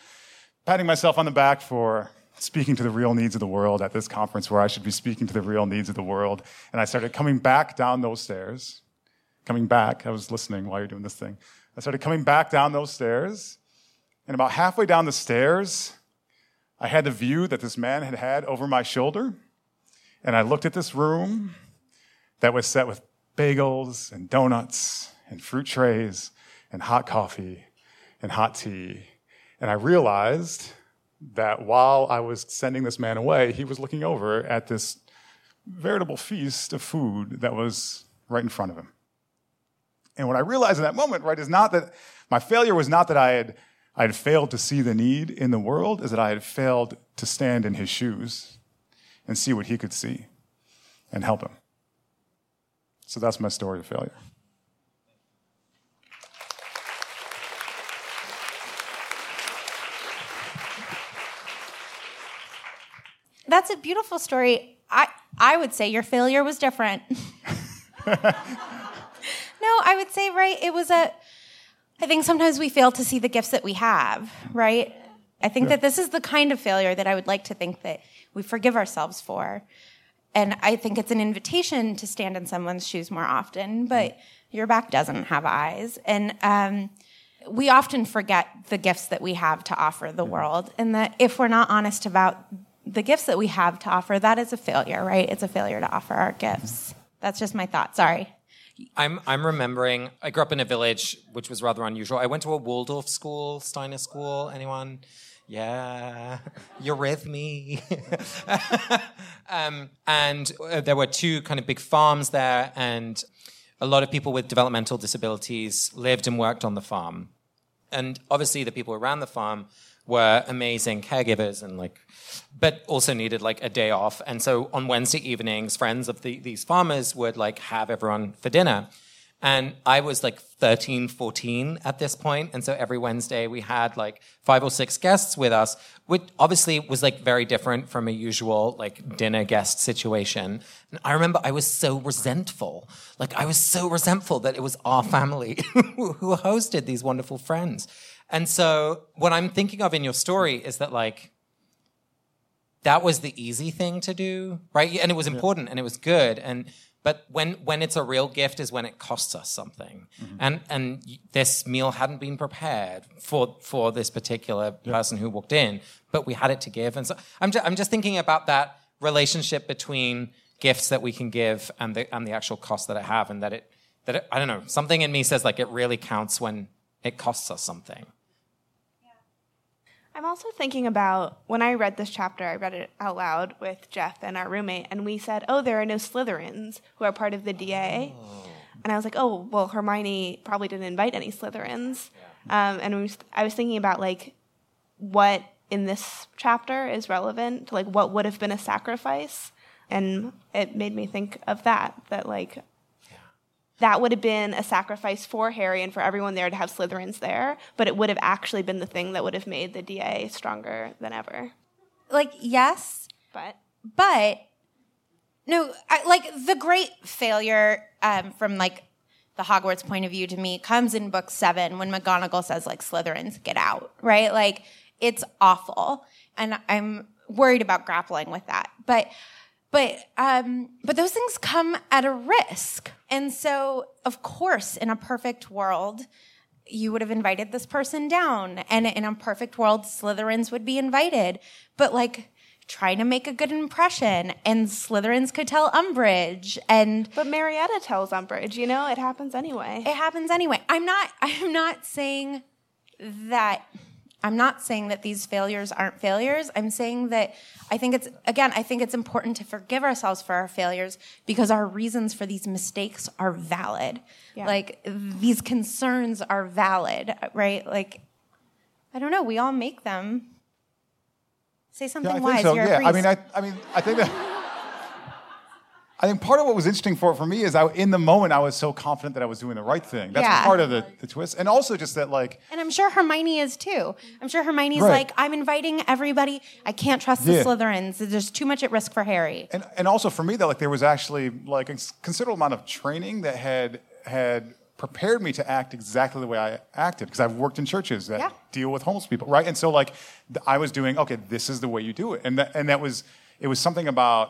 patting myself on the back for speaking to the real needs of the world at this conference where I should be speaking to the real needs of the world. And I started coming back down those stairs. Coming back, I was listening while you're doing this thing. I started coming back down those stairs. And about halfway down the stairs, I had the view that this man had had over my shoulder. And I looked at this room that was set with bagels and donuts and fruit trays and hot coffee and hot tea. And I realized that while I was sending this man away, he was looking over at this veritable feast of food that was right in front of him. And what I realized in that moment, right, is not that my failure was not that I had, I had failed to see the need in the world, is that I had failed to stand in his shoes and see what he could see and help him. So that's my story of failure. That's a beautiful story. I I would say your failure was different. no, I would say right. It was a. I think sometimes we fail to see the gifts that we have. Right. I think yeah. that this is the kind of failure that I would like to think that we forgive ourselves for. And I think it's an invitation to stand in someone's shoes more often, but your back doesn't have eyes. And um, we often forget the gifts that we have to offer the world, and that if we're not honest about the gifts that we have to offer, that is a failure, right? It's a failure to offer our gifts. That's just my thought. Sorry. I'm I'm remembering I grew up in a village which was rather unusual. I went to a Waldorf school, Steiner school. Anyone? Yeah, you're with me. um, and uh, there were two kind of big farms there, and a lot of people with developmental disabilities lived and worked on the farm. And obviously, the people around the farm were amazing caregivers and like but also needed like a day off and so on wednesday evenings friends of the, these farmers would like have everyone for dinner and i was like 13 14 at this point and so every wednesday we had like five or six guests with us which obviously was like very different from a usual like dinner guest situation and i remember i was so resentful like i was so resentful that it was our family who hosted these wonderful friends and so what I'm thinking of in your story is that like that was the easy thing to do, right? And it was important yeah. and it was good. And but when when it's a real gift is when it costs us something. Mm-hmm. And and this meal hadn't been prepared for for this particular yeah. person who walked in, but we had it to give. And so I'm just, I'm just thinking about that relationship between gifts that we can give and the and the actual cost that it have and that it that it, I don't know, something in me says like it really counts when it costs us something. I'm also thinking about when I read this chapter, I read it out loud with Jeff and our roommate, and we said, Oh, there are no Slytherins who are part of the DA. Oh. And I was like, Oh, well, Hermione probably didn't invite any Slytherins. Yeah. Um, and was, I was thinking about like what in this chapter is relevant to like what would have been a sacrifice. And it made me think of that, that like that would have been a sacrifice for Harry and for everyone there to have Slytherins there, but it would have actually been the thing that would have made the DA stronger than ever. Like, yes, but but no, I, like the great failure um, from like the Hogwarts point of view to me comes in book seven when McGonagall says like Slytherins get out, right? Like it's awful, and I'm worried about grappling with that, but but um, but those things come at a risk. And so, of course, in a perfect world, you would have invited this person down, and in a perfect world, Slytherins would be invited. But like trying to make a good impression, and Slytherins could tell Umbridge, and but Marietta tells Umbridge. You know, it happens anyway. It happens anyway. I'm not. I'm not saying that I'm not saying that these failures aren't failures. I'm saying that I think it's, again, I think it's important to forgive ourselves for our failures because our reasons for these mistakes are valid. Yeah. Like, these concerns are valid, right? Like, I don't know, we all make them. Say something Yeah, I wise. think so. You're a yeah, I mean. I, I mean, I think that. I think part of what was interesting for for me is I, in the moment, I was so confident that I was doing the right thing. That's Yeah. part of the, the twist, and also just that like And I'm sure Hermione is too. I'm sure Hermione's Right. like, I'm inviting everybody. I can't trust the Yeah. Slytherins. There's too much at risk for Harry. And and also for me that like there was actually like a considerable amount of training that had had prepared me to act exactly the way I acted because I've worked in churches that Yeah. deal with homeless people, right? And so like I was doing okay, this is the way you do it, and that and that was it was something about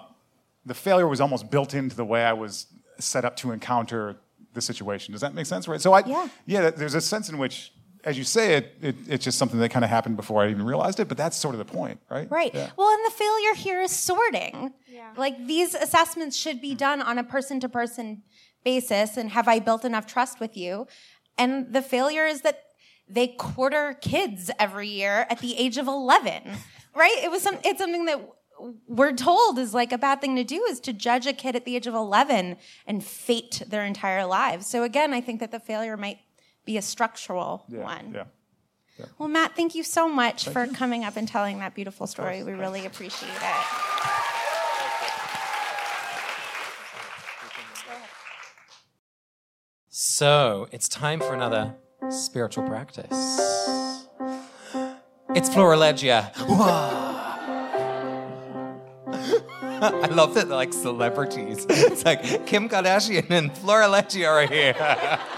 the failure was almost built into the way I was set up to encounter the situation. Does that make sense? Right. So I Yeah. yeah there's a sense in which. As you say it, it, it's just something that kind of happened before I even realized it, but that's sort of the point, right? Right. Yeah. Well, and the failure here is sorting. Like these assessments should be done on a person to person basis. And have I built enough trust with you? And the failure is that they quarter kids every year at the age of 11, right? It was some, it's something that we're told is like a bad thing to do is to judge a kid at the age of 11 and fate their entire lives. So again, I think that the failure might be a structural Yeah. one. Yeah. Well, Matt, thank you so much for coming up and telling that beautiful story. We really appreciate it. So it's time for another spiritual practice. It's Florilegia. I love that they're like celebrities. It's like Kim Kardashian and Flora Florilegia are here.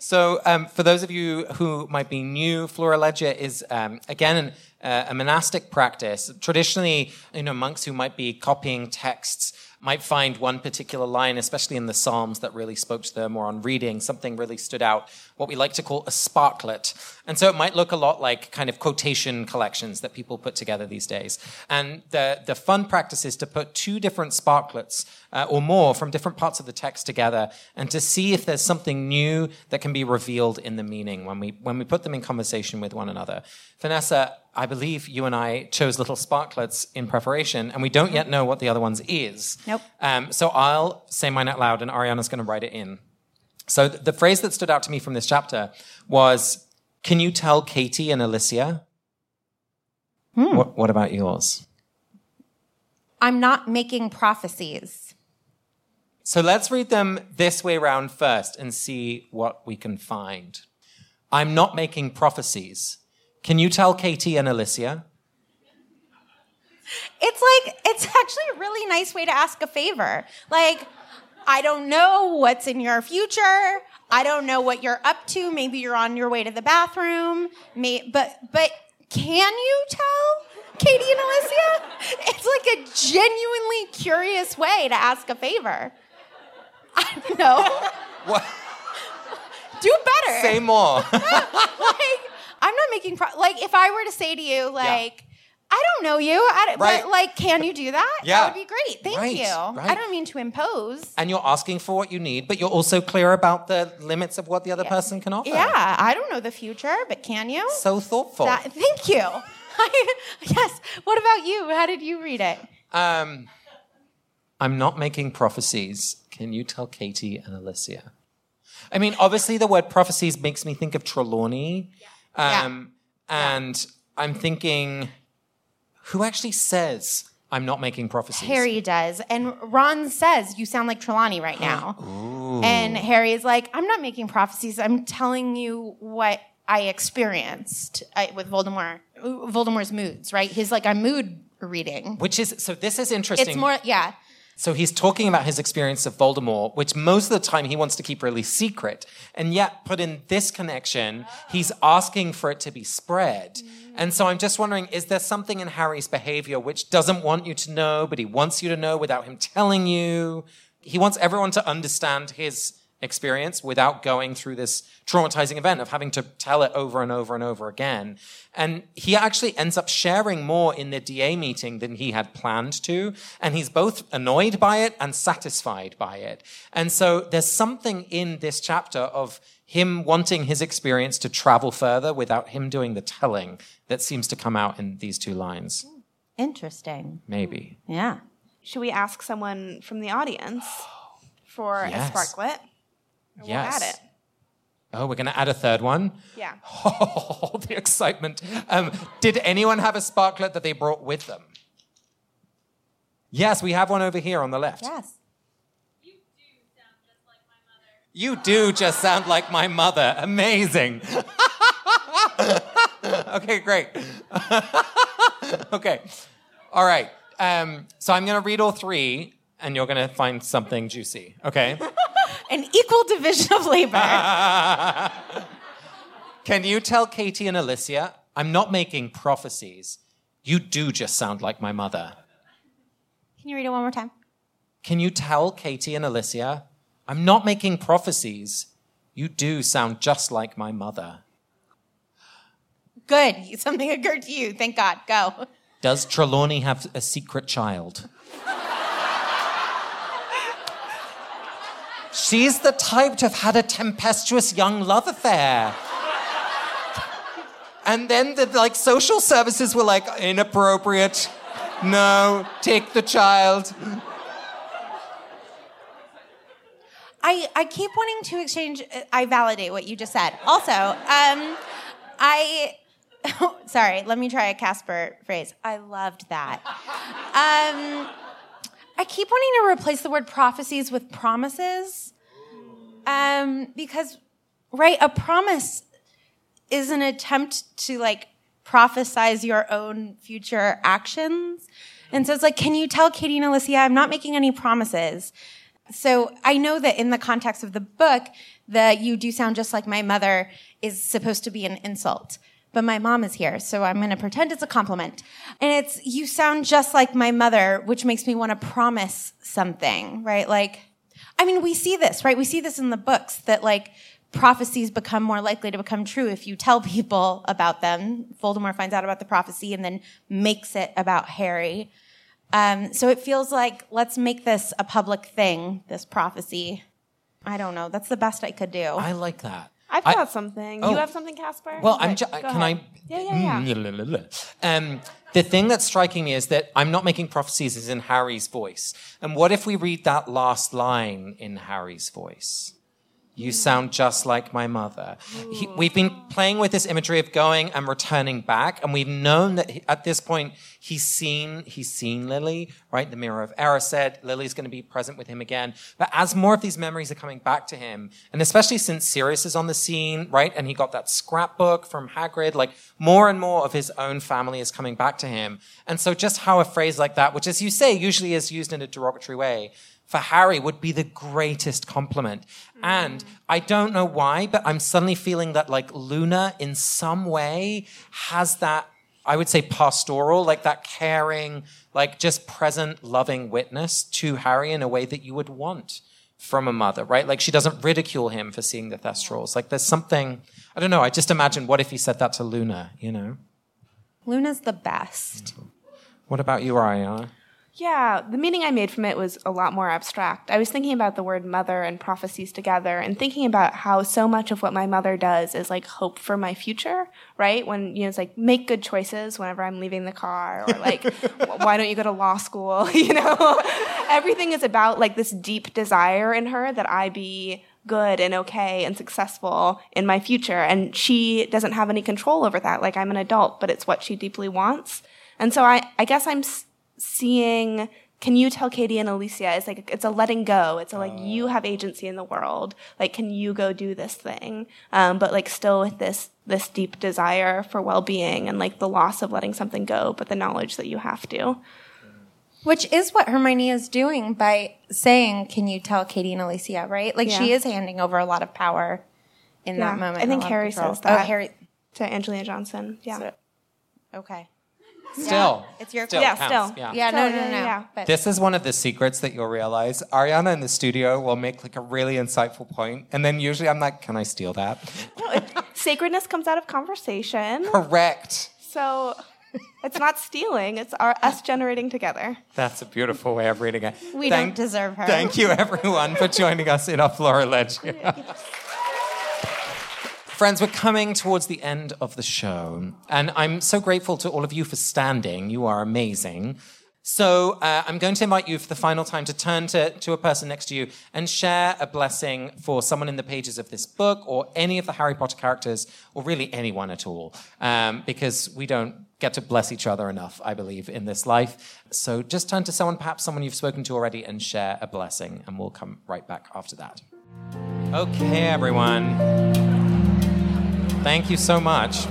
So, um, for those of you who might be new, Flora Florilegia is um, again uh, a monastic practice. Traditionally, you know, monks who might be copying texts might find one particular line, especially in the Psalms, that really spoke to them, or on reading something really stood out. What we like to call a sparklet, and so it might look a lot like kind of quotation collections that people put together these days. And the the fun practice is to put two different sparklets uh, or more from different parts of the text together, and to see if there's something new that can be revealed in the meaning when we when we put them in conversation with one another. Vanessa, I believe you and I chose little sparklets in preparation, and we don't yet know what the other one's is. Nope. Um, so I'll say mine out loud, and Ariana's going to write it in. So th- the phrase that stood out to me from this chapter was, "Can you tell Katie and Alicia?" What, what about yours? I'm not making prophecies. So let's read them this way round first and see what we can find. I'm not making prophecies. Can you tell Katie and Alicia? It's like, it's actually a really nice way to ask a favor. Like, I don't know what's in your future. I don't know what you're up to. Maybe you're on your way to the bathroom. May, but, but can you tell Katie and Alicia? It's like a genuinely curious way to ask a favor. I don't know. What? Do better. Say more. like I'm not making pro- like if I were to say to you like I don't know you, I don't, Right. but like can you do that? Yeah. That would be great. Thank Right, you. right. I don't mean to impose. and you're asking for what you need, but you're also clear about the limits of what the other person can offer. Yeah, I don't know the future, but can you? So thoughtful. That- thank you. yes. What about you? How did you read it? Um, I'm not making prophecies. Can you tell Katie and Alicia? I mean, obviously, the word prophecies makes me think of Trelawney. Um, And I'm thinking, who actually says I'm not making prophecies? Harry does. And Ron says, You sound like Trelawney right now. And Harry is like, I'm not making prophecies. I'm telling you what I experienced uh, with Voldemort, Voldemort's moods, right? He's like, I'm mood reading. Which is, so this is interesting. It's more, yeah. So he's talking about his experience of Voldemort, which most of the time he wants to keep really secret. And yet, put in this connection, he's asking for it to be spread. And so I'm just wondering, is there something in Harry's behavior which doesn't want you to know, but he wants you to know without him telling you? He wants everyone to understand his experience without going through this traumatizing event of having to tell it over and over and over again. And he actually ends up sharing more in the DA meeting than he had planned to. And he's both annoyed by it and satisfied by it. And so there's something in this chapter of him wanting his experience to travel further without him doing the telling that seems to come out in these two lines. Interesting. Maybe. Yeah. Should we ask someone from the audience for Yes. a sparklet? We'll Yes. Oh, we're going to add a third one? Yeah. Oh, the excitement. Um, did anyone have a sparklet that they brought with them? Yes, we have one over here on the left. Yes. You do sound just like my mother. You do just sound like my mother. Amazing. okay, great. okay. All right. Um, so I'm going to read all three, and you're going to find something juicy. Okay? An equal division of labor. Can you tell Katie and Alicia, I'm not making prophecies. You do just sound like my mother. Can you read it one more time? Can you tell Katie and Alicia, I'm not making prophecies. You do sound just like my mother. Good. Something occurred to you. Thank God. Go. Does Trelawney have a secret child? She's the type to have had a tempestuous young love affair. And then the like social services were like inappropriate. No, take the child. I, I keep wanting to exchange. I validate what you just said. Also, um, I. sorry, let me try a Casper phrase. I loved that. Um, I keep wanting to replace the word prophecies with promises. Um, because, right, a promise is an attempt to like prophesize your own future actions. And so it's like, can you tell Katie and Alicia, I'm not making any promises. So I know that in the context of the book, the you do sound just like my mother is supposed to be an insult. But my mom is here, so I'm going to pretend it's a compliment. And it's, you sound just like my mother, which makes me want to promise something, right? Like, I mean, we see this, right? We see this in the books that like prophecies become more likely to become true if you tell people about them. Voldemort finds out about the prophecy and then makes it about Harry. Um, so it feels like let's make this a public thing, this prophecy. I don't know. That's the best I could do. I like that. I've I- got something. Oh. You have something, Casper? Well, I'm go Can ahead. I? Yeah, yeah, yeah. Um, the thing that's striking me is that I'm not making prophecies is in Harry's voice. And what if we read that last line in Harry's voice? You sound just like my mother. He, we've been playing with this imagery of going and returning back, and we've known that he- at this point he's seen he's seen Lily, right? The mirror of Erised. Lily's going to be present with him again. But as more of these memories are coming back to him, and especially since Sirius is on the scene, right? And he got that scrapbook from Hagrid, like more and more of his own family is coming back to him. And so just how a phrase like that, which as you say, usually is used in a derogatory way, for Harry would be the greatest compliment. And I don't know why, but I'm suddenly feeling that like Luna in some way has that, I would say pastoral, like that caring, like just present, loving witness to Harry in a way that you would want from a mother, right? Like she doesn't ridicule him for seeing the Thestrals. Like there's something, I don't know, I just imagine what if he said that to Luna, you know? Luna's the best. What about you, Ariana? Yeah, the meaning I made from it was a lot more abstract. I was thinking about the word mother and prophecies together and thinking about how so much of what my mother does is like hope for my future, right? When, you know, it's like make good choices whenever I'm leaving the car or like, why don't you go to law school? You know, everything is about like this deep desire in her that I be good and okay and successful in my future. And she doesn't have any control over that. Like I'm an adult, but it's what she deeply wants. And so I, I guess I'm s- seeing can you tell Katie and Alicia it's like it's a letting go it's a like you have agency in the world like can you go do this thing um, but like still with this this deep desire for well-being and like the loss of letting something go but the knowledge that you have to Which is what Hermione is doing by saying, Can you tell Katie and Alicia, right? Like she is handing over a lot of power in Yeah. that moment. I and a think Harry says that Oh, Harry. to Angelina Johnson yeah Okay. Still. It's your Still Yeah, counts, still. Yeah. Yeah, no, no, no, no. yeah. But This is one of the secrets that you'll realize. Ariana in the studio will make like a really insightful point, and then usually I'm like, "Can I steal that?" No, Sacredness comes out of conversation. Correct. So it's not stealing, it's our, us generating together. That's a beautiful way of reading it. we don't deserve her. Thank you, everyone, for joining us in our Flora Ledge. Friends, we're coming towards the end of the show, and I'm so grateful to all of you for standing. You are amazing. So uh, I'm going to invite you for the final time to turn to, to a person next to you and share a blessing for someone in the pages of this book or any of the Harry Potter characters, or really anyone at all, um, because we don't get to bless each other enough, I believe, in this life. So just turn to someone, perhaps someone you've spoken to already, and share a blessing, and we'll come right back after that. Okay, everyone. Thank you so much.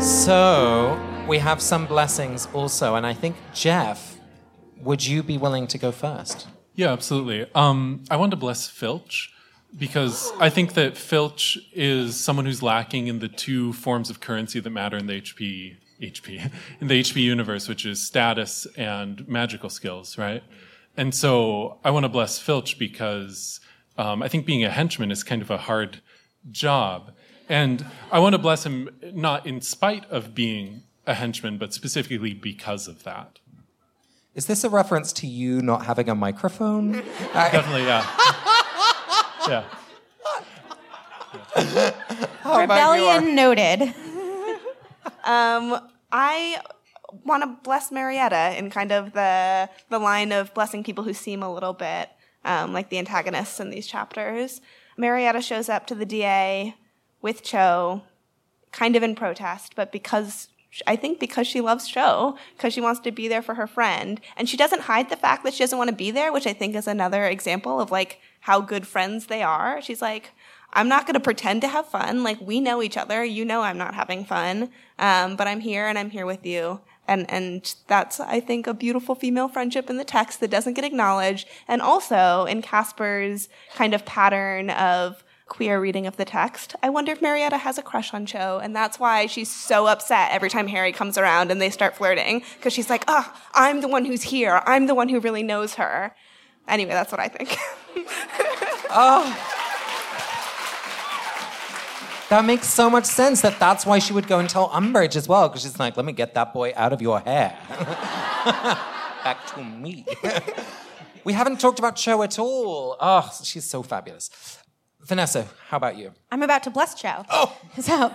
So, we have some blessings also, and I think, Jeff, would you be willing to go first? Yeah, absolutely. Um, I want to bless Filch because I think that Filch is someone who's lacking in the two forms of currency that matter in the HP HP in the HP universe, which is status and magical skills, right? And so I want to bless Filch because um, I think being a henchman is kind of a hard job, and I want to bless him not in spite of being a henchman, but specifically because of that. Is this a reference to you not having a microphone? Definitely, yeah. yeah. How Rebellion noted. Um, I want to bless Marietta in kind of the the line of blessing people who seem a little bit um, like the antagonists in these chapters. Marietta shows up to the DA with Cho, kind of in protest, but because I think because she loves Cho, because she wants to be there for her friend, and she doesn't hide the fact that she doesn't want to be there, which I think is another example of like how good friends they are. She's like, I'm not going to pretend to have fun. Like we know each other. You know I'm not having fun, um, but I'm here and I'm here with you. And and that's I think a beautiful female friendship in the text that doesn't get acknowledged, and also in Casper's kind of pattern of queer reading of the text. I wonder if Marietta has a crush on Cho, and that's why she's so upset every time Harry comes around and they start flirting, because she's like, oh, I'm the one who's here. I'm the one who really knows her. Anyway, that's what I think. oh. That makes so much sense that that's why she would go and tell Umbridge as well, because she's like, let me get that boy out of your hair. Back to me. we haven't talked about Cho at all. Oh, she's so fabulous. Vanessa, how about you? I'm about to bless Cho. Oh. So I'm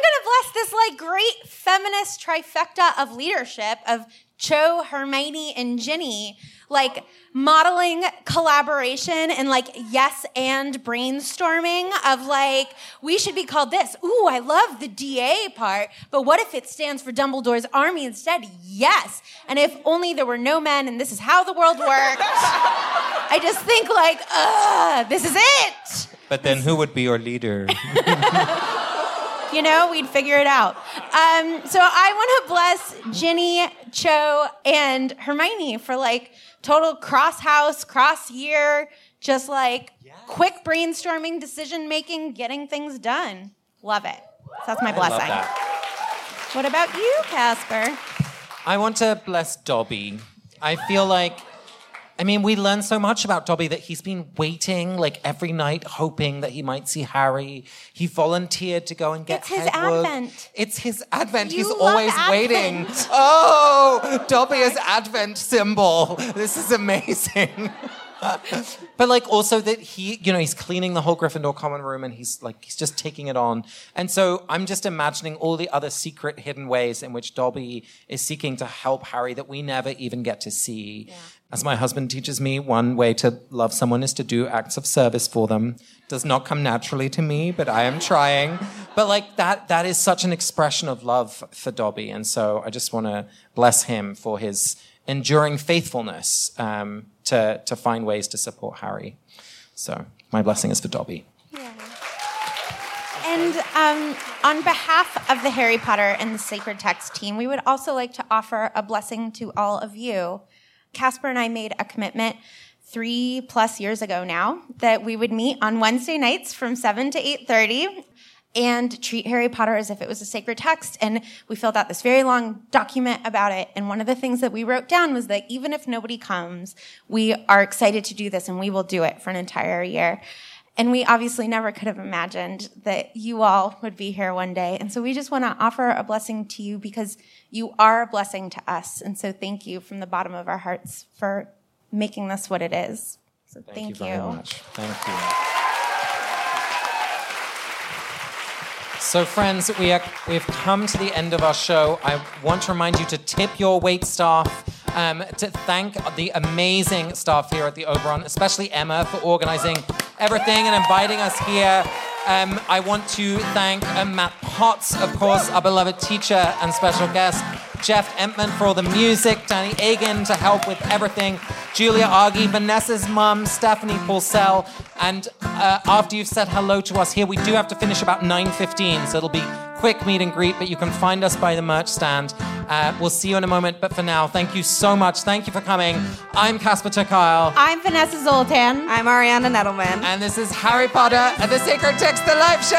gonna bless this like great feminist trifecta of leadership of Cho, Hermione, and Ginny, like modeling collaboration and like yes and brainstorming of like, we should be called this. Ooh, I love the DA part, but what if it stands for Dumbledore's army instead? Yes. And if only there were no men and this is how the world worked. I just think like, ugh, this is it. But then who would be your leader? you know, we'd figure it out. Um, so I want to bless Ginny, Cho, and Hermione for like total cross house, cross year, just like quick brainstorming, decision making, getting things done. Love it. So that's my I blessing. love that. What about you, Casper? I want to bless Dobby. I feel like, I mean, we learn so much about Dobby that he's been waiting like every night, hoping that he might see Harry. He volunteered to go and get It's his. Advent. It's his Advent. You he's always Advent. waiting. Oh, Dobby is Advent symbol. This is amazing. but like also that he, you know, he's cleaning the whole Gryffindor common room and he's like he's just taking it on. And so I'm just imagining all the other secret hidden ways in which Dobby is seeking to help Harry that we never even get to see. As my husband teaches me, one way to love someone is to do acts of service for them. Does not come naturally to me, but I am trying. But like that that is such an expression of love for Dobby. And so I just want to bless him for his enduring faithfulness um, to, to find ways to support Harry. So my blessing is for Dobby. And um, on behalf of the Harry Potter and the Sacred Text team, we would also like to offer a blessing to all of you. Casper and I made a commitment three plus years ago now that we would meet on Wednesday nights from 7 to 8.30 and treat Harry Potter as if it was a sacred text. And we filled out this very long document about it. And one of the things that we wrote down was that even if nobody comes, we are excited to do this and we will do it for an entire year. And we obviously never could have imagined that you all would be here one day. And so we just want to offer a blessing to you because you are a blessing to us. And so thank you from the bottom of our hearts for making this what it is. So thank, Thank, you you. very much. Thank you. So, friends, we are, we've come to the end of our show. I want to remind you to tip your wait staff, um, to thank the amazing staff here at the Oberon, especially Emma for organizing everything and inviting us here. Um, I want to thank um, Matt Potts, of course, our beloved teacher and special guest. Jeff Emtman for all the music, Danny Agan to help with everything, Julia Argy, Vanessa's mum, Stephanie Paulsell, and uh, after you've said hello to us here, we do have to finish about 9.15, so it'll be quick meet and greet, but you can find us by the merch stand. Uh, we'll see you in a moment, but for now, thank you so much. Thank you for coming. I'm Casper ter I'm Vanessa Zoltan. I'm Ariana Nedelman. And this is Harry Potter and the Sacred Text, the live show.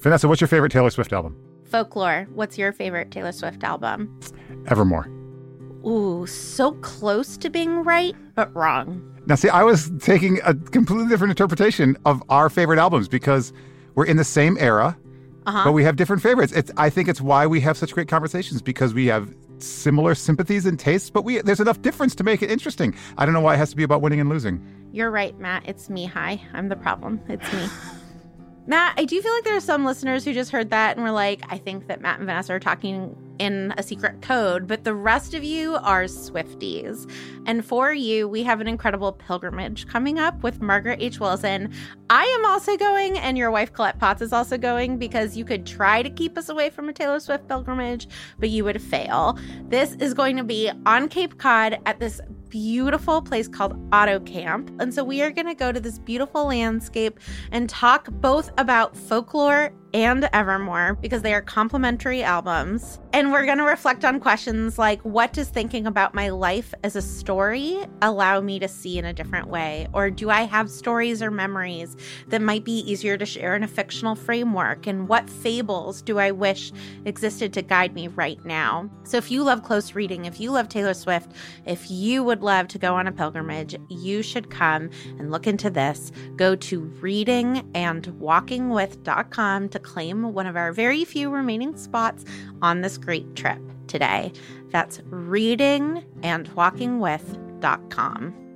Vanessa, what's your favorite Taylor Swift album? Folklore. What's your favorite Taylor Swift album? Evermore. Ooh, so close to being right, but wrong. Now, see, I was taking a completely different interpretation of our favorite albums because we're in the same era, Uh-huh. but we have different favorites. It's, I think it's why we have such great conversations because we have similar sympathies and tastes, but we there's enough difference to make it interesting. I don't know why it has to be about winning and losing. You're right, Matt. It's me. Hi. I'm the problem. It's me. Matt, I do feel like there are some listeners who just heard that and were like, I think that Matt and Vanessa are talking in a secret code, but the rest of you are Swifties. And for you, we have an incredible pilgrimage coming up with Margaret H. Wilson. I am also going, and your wife Colette Potts is also going because you could try to keep us away from a Taylor Swift pilgrimage, but you would fail. This is going to be on Cape Cod at this beautiful place called Auto Camp. And so we are going to go to this beautiful landscape and talk both about folklore and Evermore because they are complementary albums. And we're going to reflect on questions like what does thinking about my life as a story allow me to see in a different way? Or do I have stories or memories that might be easier to share in a fictional framework? And what fables do I wish existed to guide me right now? So if you love close reading, if you love Taylor Swift, if you would love to go on a pilgrimage, you should come and look into this. Go to readingandwalkingwith.com to claim one of our very few remaining spots on this great trip today. That's readingandwalkingwith.com.